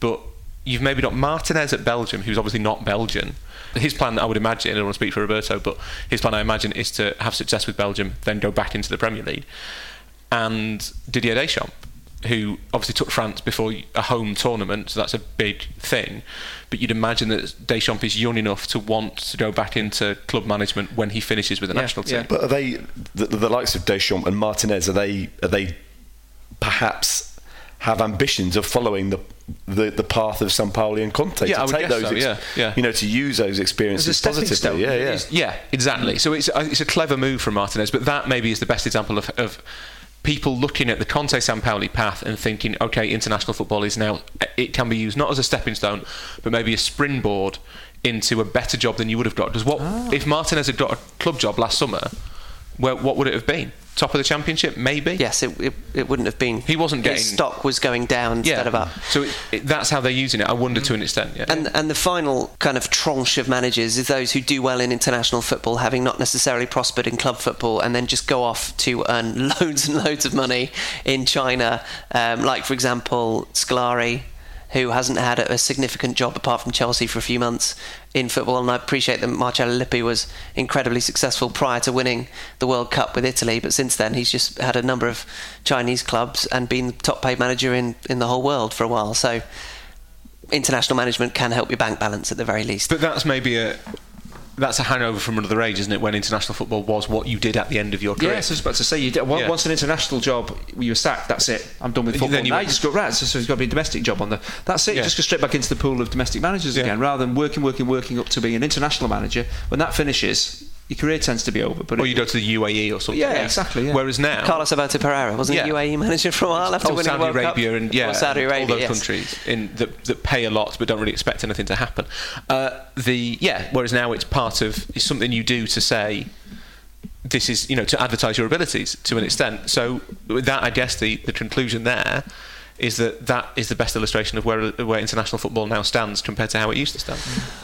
Speaker 1: but you've maybe got Martinez at Belgium, who's obviously not Belgian. His plan, I would imagine, I don't want to speak for Roberto, but his plan, I imagine, is to have success with Belgium, then go back into the Premier League. And Didier Deschamps, who obviously took France before a home tournament, so that's a big thing. But you'd imagine that Deschamps is young enough to want to go back into club management when he finishes with the
Speaker 2: Yeah,
Speaker 1: national team.
Speaker 2: yeah.
Speaker 3: But are they the, the likes of Deschamps and Martinez? Are they are they perhaps have ambitions of following the the, the path of Sampaoli and Conte
Speaker 1: Yeah,
Speaker 3: to
Speaker 1: I would
Speaker 3: take
Speaker 1: guess
Speaker 3: those,
Speaker 1: so, yeah, yeah.
Speaker 3: you know, to use those experiences
Speaker 2: As stepping
Speaker 3: positively.
Speaker 2: stone.
Speaker 3: Yeah, yeah.
Speaker 1: Yeah, exactly. So it's a, it's a clever move from Martinez, but that maybe is the best example of, of people looking at the Conte San Sampaoli path and thinking, okay, international football is now it can be used not as a stepping stone, but maybe a springboard into a better job than you would have got. Because what
Speaker 2: Ah.
Speaker 1: if Martinez had got a club job last summer? Where, what would it have been? Top of the championship, maybe.
Speaker 4: Yes, it, it, it wouldn't have been.
Speaker 1: He wasn't
Speaker 4: His
Speaker 1: getting-
Speaker 4: stock was going down
Speaker 1: Yeah.
Speaker 4: instead of up.
Speaker 1: So it, it, that's how they're using it. I wonder to an extent. Yeah.
Speaker 4: And and the final kind of tranche of managers is those who do well in international football, having not necessarily prospered in club football, and then just go off to earn [LAUGHS] loads and loads of money in China. Um, like for example, Scolari, who hasn't had a, significant job apart from Chelsea for a few months in football, and I appreciate that Marcello Lippi was incredibly successful prior to winning the World Cup with Italy, but since then he's just had a number of Chinese clubs and been the top paid manager in, in the whole world for a while. So international management can help your bank balance at the very least.
Speaker 1: But that's maybe a that's a hangover from another age, isn't it? When international football was what you did at the end of your career.
Speaker 2: Yes, I was about to say, you did, once
Speaker 1: Yeah.
Speaker 2: an international job, you were sacked. That's it. I'm done with
Speaker 1: Then
Speaker 2: football.
Speaker 1: you
Speaker 2: now you just go right. So, so there's got to be a domestic job on there. That's it.
Speaker 1: Yeah.
Speaker 2: You just go straight back into the pool of domestic managers
Speaker 1: Yeah.
Speaker 2: again, rather than working, working, working up to being an international manager. When that finishes, your career tends to be over. But
Speaker 1: Or you go to the UAE or something.
Speaker 2: Yeah, exactly, yeah.
Speaker 1: Whereas now,
Speaker 4: Carlos Alberto Parreira wasn't
Speaker 1: Yeah.
Speaker 4: he UAE manager for a while after winning
Speaker 1: Saudi
Speaker 4: the World
Speaker 1: Arabia
Speaker 4: Cup?
Speaker 1: and yeah,
Speaker 4: Or Saudi Arabia,
Speaker 1: all those
Speaker 4: yes.
Speaker 1: countries in that, that pay a lot but don't really expect anything to happen. Uh, the yeah, whereas now it's part of it's something you do to say this is you know to advertise your abilities to an extent. So with that, I guess the the conclusion there is that that is the best illustration of where where international football now stands compared to how it used to stand.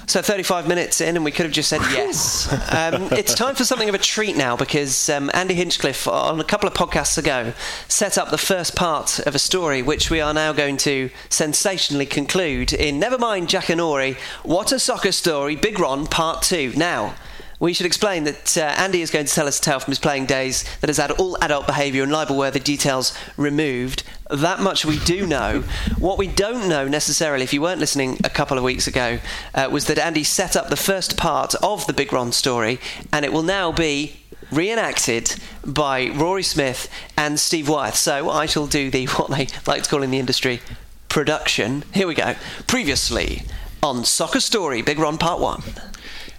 Speaker 4: So 35 minutes in, and we could have just said yes. [LAUGHS] um, it's time for something of a treat now because um, Andy Hinchcliffe, on a couple of podcasts ago, set up the first part of a story which we are now going to sensationally conclude in Never Mind Jackanory, What a Soccer Story, Big Ron, Part 2. Now, we should explain that uh, Andy is going to tell us a tale from his playing days that has had all adult behaviour and libel-worthy details removed. That much we do know. What we don't know necessarily, if you weren't listening a couple of weeks ago, uh, was that Andy set up the first part of the Big Ron story, and it will now be reenacted by Rory Smith and Steve Wyeth. So I shall do the what they like to call in the industry production. Here we go. Previously on Soccer Story, Big Ron Part One.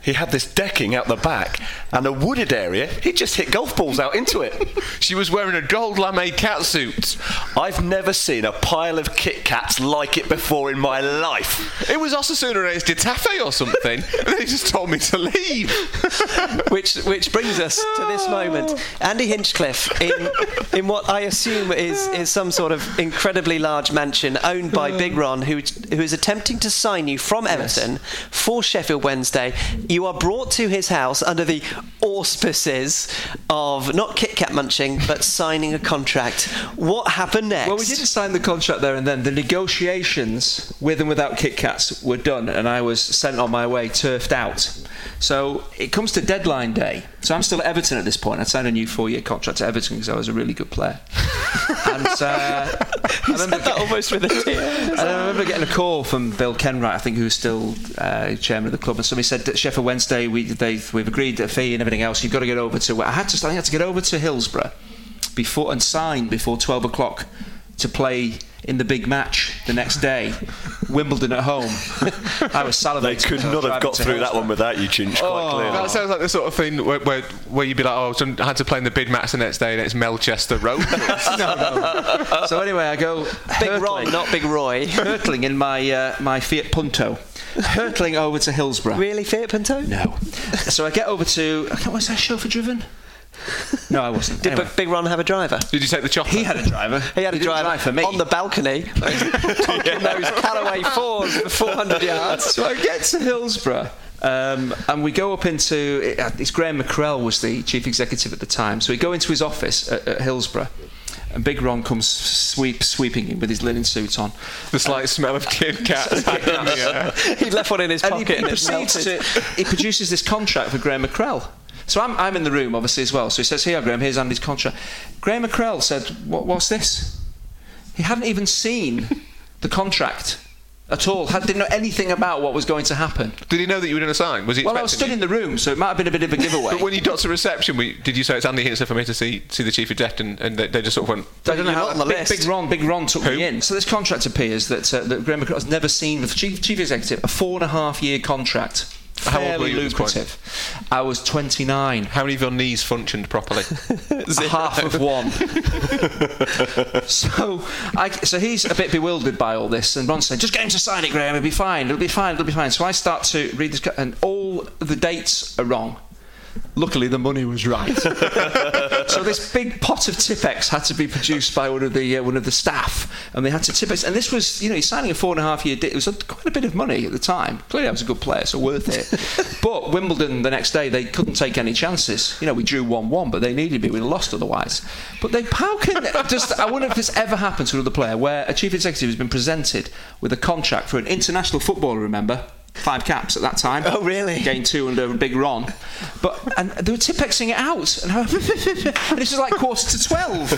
Speaker 3: He had this decking out the back and a wooded area. He just hit golf balls out into it. [LAUGHS]
Speaker 1: She was wearing a gold lame catsuit.
Speaker 3: I've never seen a pile of Kit Kats like it before in my life.
Speaker 1: It was Osasuna Reis de Tafe or something, [LAUGHS] and then he just told me to leave. [LAUGHS]
Speaker 4: which which brings us to this moment. Oh. Andy Hinchcliffe in in what I assume is is some sort of incredibly large mansion owned by oh. Big Ron, who who is attempting to sign you from Everton for Sheffield Wednesday. You are brought to his house under the auspices of not Kit Kat munching, but signing a contract. What happened next?
Speaker 2: Well, we didn't sign the contract there and then. The negotiations with and without Kit Kats were done, and I was sent on my way, turfed out. So it comes to deadline day. So I'm still at Everton at this point. I signed a new four-year contract to Everton because I was a really good player. [LAUGHS] and uh, I remember
Speaker 4: that almost with a tear.
Speaker 2: and I remember getting a call from Bill Kenwright, I think, who's still uh, chairman of the club, and somebody said Sheffield Wednesday, we, they've, we've agreed a fee and everything else. You've got to get over to. I had to. I had to get over to Hillsborough before and sign before twelve o'clock to play in the big match the next day, [LAUGHS] Wimbledon at home. I was salivating.
Speaker 3: They could
Speaker 2: as I was
Speaker 3: not have got through that one without you, Chinch, quite
Speaker 2: Oh.
Speaker 3: clearly.
Speaker 1: That sounds like the sort of thing where, where, where you'd be like, oh, I had to play in the big match the next day and it's Melchester Rovers. [LAUGHS]
Speaker 2: no, no. So anyway, I go
Speaker 4: Big
Speaker 2: hurtling-
Speaker 4: Ron, not Big Roy. [LAUGHS]
Speaker 2: hurtling in my uh, my Fiat Punto, hurtling over to Hillsborough.
Speaker 4: Really, Fiat Punto?
Speaker 2: No. So I get over to. I can't, was I chauffeur driven? No, I wasn't.
Speaker 4: Did
Speaker 2: Anyway,
Speaker 4: Big Ron have a driver?
Speaker 1: Did you take the chopper?
Speaker 2: he had a driver.
Speaker 4: He had a
Speaker 2: didn't
Speaker 4: driver
Speaker 2: drive for me.
Speaker 4: on the balcony, [LAUGHS] talking those Callaway fours for 400 yards. [LAUGHS]
Speaker 2: So I get to Hillsborough. Um, and we go up into uh, it's Graham Mackrell was the chief executive at the time. So we go into his office at, at Hillsborough, and Big Ron comes sweep sweeping in with his linen suit on.
Speaker 1: The slight smell of Kit [LAUGHS] Kat. yeah.
Speaker 4: He left one in his
Speaker 2: and he,
Speaker 4: pocket
Speaker 2: he
Speaker 4: it
Speaker 2: to he produces this contract for Graham Mackrell. So I'm, I'm in the room obviously as well. So he says, "Here, Graham, here's Andy's contract." Graham Mackrell said, what, "What's this?" He hadn't even seen [LAUGHS] the contract at all. Had, didn't know anything about what was going to happen.
Speaker 1: Did he know that you were going to sign? Was he
Speaker 2: Well, I was stood
Speaker 1: you?
Speaker 2: in the room, so it might have been a bit of a giveaway.
Speaker 1: But when you got to reception, we, did you say it's Andy Hinson for me to see see the chief exec, and, and they, they just sort of went,
Speaker 2: I don't know how
Speaker 4: on the
Speaker 2: big,
Speaker 4: list.
Speaker 2: big Ron, Big Ron took
Speaker 1: Who?
Speaker 2: me in. So this contract appears that uh, that Graham Mackrell has never seen the chief chief executive a four and a half year contract
Speaker 1: How old were
Speaker 2: fairly
Speaker 1: you at this point?
Speaker 2: lucrative. I was 29.
Speaker 1: How many of your knees functioned properly? [LAUGHS]
Speaker 2: half of one. [LAUGHS] so, I, so he's a bit bewildered by all this, and Ron's saying, "Just get him to sign it, Graham. It'll be fine. It'll be fine. It'll be fine." So I start to read this, and all the dates are wrong. Luckily, the money was right. [LAUGHS] so this big pot of Tipex had to be produced by one of the uh, one of the staff, and they had to Tipex. And this was, you know, he's signing a four and a half year deal. It was a, quite a bit of money at the time. Clearly, I was a good player, so worth it. [LAUGHS] but Wimbledon the next day, they couldn't take any chances. You know, we drew one-one, but they needed me. We'd lost otherwise. But they, how can just? I wonder if this ever happened to another player where a chief executive has been presented with a contract for an international footballer. Remember. Five caps at that time.
Speaker 4: Oh, really?
Speaker 2: Gained two under Big Ron, but and they were tipexing it out, and, I, [LAUGHS] and this was like quarter to twelve.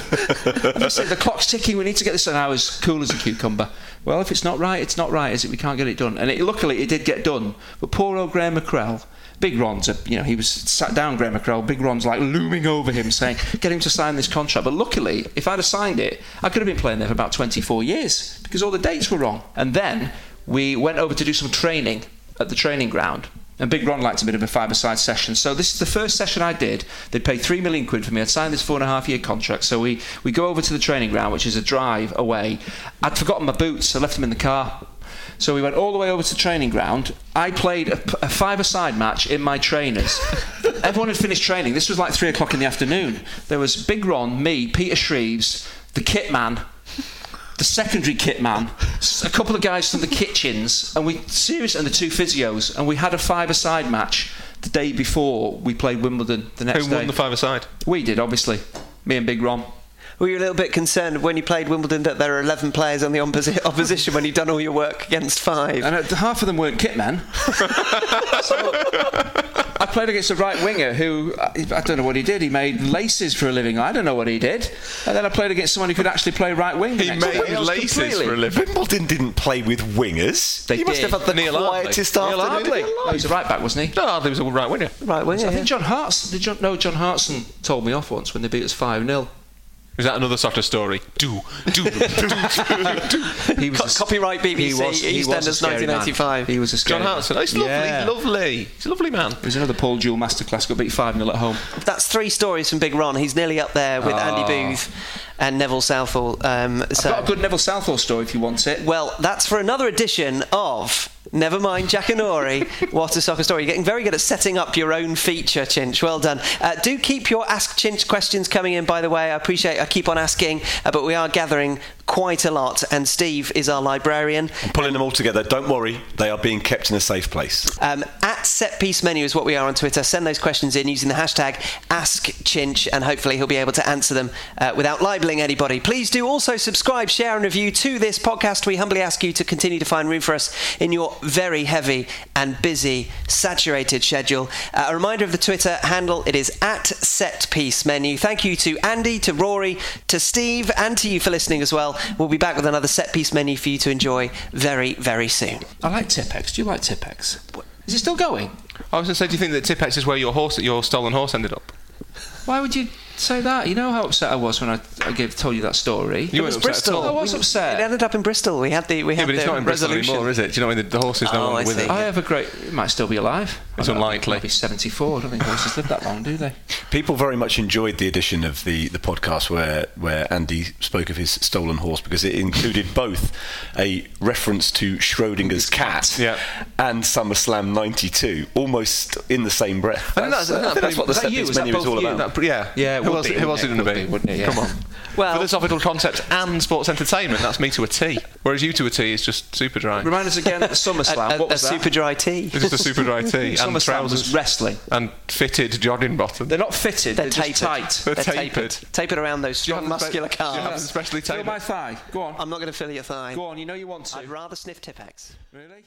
Speaker 2: I said, "The clock's ticking. We need to get this." And I was cool as a cucumber. Well, if it's not right, it's not right, is it? We can't get it done. And it, luckily, it did get done. But poor old Graham Mackrell. Big Ron's, a, you know, he was sat down, Graham Mackrell. Big Ron's like looming over him, saying, "Get him to sign this contract." But luckily, if I'd have signed it, I could have been playing there for about 24 years because all the dates were wrong. And then we went over to do some training at the training ground. And Big Ron liked a bit of a five-a-side session. So this is the first session I did. They'd paid three million quid for me. I'd signed this four and a half year contract. So we, we go over to the training ground, which is a drive away. I'd forgotten my boots. I left them in the car. So we went all the way over to the training ground. I played a, a five-a-side match in my trainers. [LAUGHS] Everyone had finished training. This was like three o'clock in the afternoon. There was Big Ron, me, Peter Shreeves, the kit man, the secondary kit man, s- a couple of guys from the kitchens, and we serious and the two physios, and we had a five-a-side match the day before we played Wimbledon the next day.
Speaker 1: Who
Speaker 2: day.
Speaker 1: won the five-a-side?
Speaker 2: we did, obviously. Me and Big Ron.
Speaker 4: Were you a little bit concerned when you played Wimbledon that there are 11 players on the opposi- opposition when you've done all your work against five?
Speaker 2: And uh, half of them weren't kit men. [LAUGHS] so I played against a right winger who I I don't know what he did. He made laces for a living. I don't know what he did. And then I played against someone who could actually play right wing. the
Speaker 1: He made laces
Speaker 2: Completely.
Speaker 1: for a living.
Speaker 3: Wimbledon didn't play with wingers.
Speaker 2: They
Speaker 3: you must have had the
Speaker 1: Neal Ardley.
Speaker 3: quietest
Speaker 2: Neal
Speaker 3: afternoon.
Speaker 2: Ardley.
Speaker 3: of
Speaker 2: No,
Speaker 3: life.
Speaker 2: he's a right back, wasn't he?
Speaker 1: No, Ardley was a right winger.
Speaker 4: right winger.
Speaker 2: I
Speaker 4: yeah.
Speaker 2: think John Hartson. Did John, no, John Hartson told me off once when they beat us five 0
Speaker 1: Is that another sort of story? Do, do, do, do. [LAUGHS]
Speaker 2: He was
Speaker 4: Co-
Speaker 2: a
Speaker 4: copyright BBC,
Speaker 2: he was, he
Speaker 4: EastEnders
Speaker 2: scary man.
Speaker 4: 1985.
Speaker 2: He was a scary
Speaker 1: John Hartson. Oh, he's lovely.
Speaker 2: Yeah.
Speaker 1: Lovely. He's a lovely man.
Speaker 2: It was another Paul Jewell masterclass. Got beat five 0 at home.
Speaker 4: That's three stories from Big Ron. He's nearly up there with Andy
Speaker 2: Oh.
Speaker 4: Booth and Neville Southall. Um, so,
Speaker 2: I've got a good Neville Southall story if you want it.
Speaker 4: well, that's for another edition of Never Mind Jackanory. what a soccer story. You're getting very good at setting up your own feature, Chinch. Well done. Uh, do keep your Ask Chinch questions coming in, by the way. I appreciate I keep on asking, uh, but we are gathering quite a lot, and Steve is our librarian.
Speaker 3: Pulling them all together. Don't worry, they are being kept in a safe place.
Speaker 4: Um, at Set Piece Menu is what we are on Twitter. Send those questions in using the hashtag AskChinch, and hopefully he'll be able to answer them uh, without libeling anybody. Please do also subscribe, share, and review to this podcast. We humbly ask you to continue to find room for us in your very heavy and busy, saturated schedule. Uh, a reminder of the Twitter handle it is at Set Piece Menu. Thank you to Andy, to Rory, to Steve, and to you for listening as well. We'll be back with another Set Piece Menu for you to enjoy very, very soon.
Speaker 2: I like Tipex. Do you like Tipex? Is it still going?
Speaker 1: I was going to say, do you think that Tipex is where your horse, your stolen horse, ended up?
Speaker 2: Why would you say that? You know how upset I was when I, I gave told you that story.
Speaker 1: You weren't upset at all.
Speaker 2: I was upset.
Speaker 4: It ended up in Bristol. We had the we had
Speaker 1: Yeah,
Speaker 4: had
Speaker 1: but it's
Speaker 4: the
Speaker 1: not in Bristol
Speaker 4: resolution.
Speaker 1: anymore, is it? Do you know, when the, the horse is no
Speaker 4: Oh,
Speaker 1: longer
Speaker 4: I
Speaker 1: with it.
Speaker 2: I have a great. It might still be alive.
Speaker 1: It's
Speaker 2: I don't-
Speaker 1: unlikely.
Speaker 2: Might be 74. I don't think horses live that long, do they?
Speaker 3: People very much enjoyed the edition of the, the podcast where, where Andy spoke of his stolen horse because it included both a reference to Schrodinger's cat
Speaker 1: Yeah.
Speaker 3: and SummerSlam 92, almost in the same breath.
Speaker 1: I think that's,
Speaker 3: I think that's what the
Speaker 2: is that you?
Speaker 3: piece
Speaker 2: Is that
Speaker 3: menu is
Speaker 2: both
Speaker 3: all
Speaker 2: you?
Speaker 3: about.
Speaker 1: That- yeah.
Speaker 2: Yeah, it
Speaker 1: Who
Speaker 2: would
Speaker 1: else,
Speaker 2: be,
Speaker 1: who else
Speaker 2: wouldn't
Speaker 1: is
Speaker 2: it?
Speaker 1: it going to be?
Speaker 2: be, wouldn't it? Yeah.
Speaker 1: Come on.
Speaker 4: Well-
Speaker 1: Philosophical concepts and sports entertainment, that's me to a T. Whereas you to a T is just super dry.
Speaker 2: Remind us again. [LAUGHS] SummerSlam.
Speaker 4: a, a,
Speaker 2: what was
Speaker 4: a
Speaker 2: that?
Speaker 4: super dry tea.
Speaker 1: It's just a super dry T and
Speaker 2: SummerSlam was
Speaker 1: trousers
Speaker 2: wrestling.
Speaker 1: and fitted jogging bottom.
Speaker 2: They're not fitted.
Speaker 4: They're,
Speaker 2: They're,
Speaker 4: tapered.
Speaker 2: tight.
Speaker 1: They're
Speaker 4: They're
Speaker 1: tapered.
Speaker 4: Tapered around those strong
Speaker 1: have spe-
Speaker 4: muscular
Speaker 1: do you have
Speaker 4: calves.
Speaker 1: the specially
Speaker 2: Feel
Speaker 1: tapered?
Speaker 2: my thigh. Go on.
Speaker 4: I'm not going to feel your thigh.
Speaker 2: Go on. You know you want to.
Speaker 4: I'd rather sniff Tipex.
Speaker 2: Really?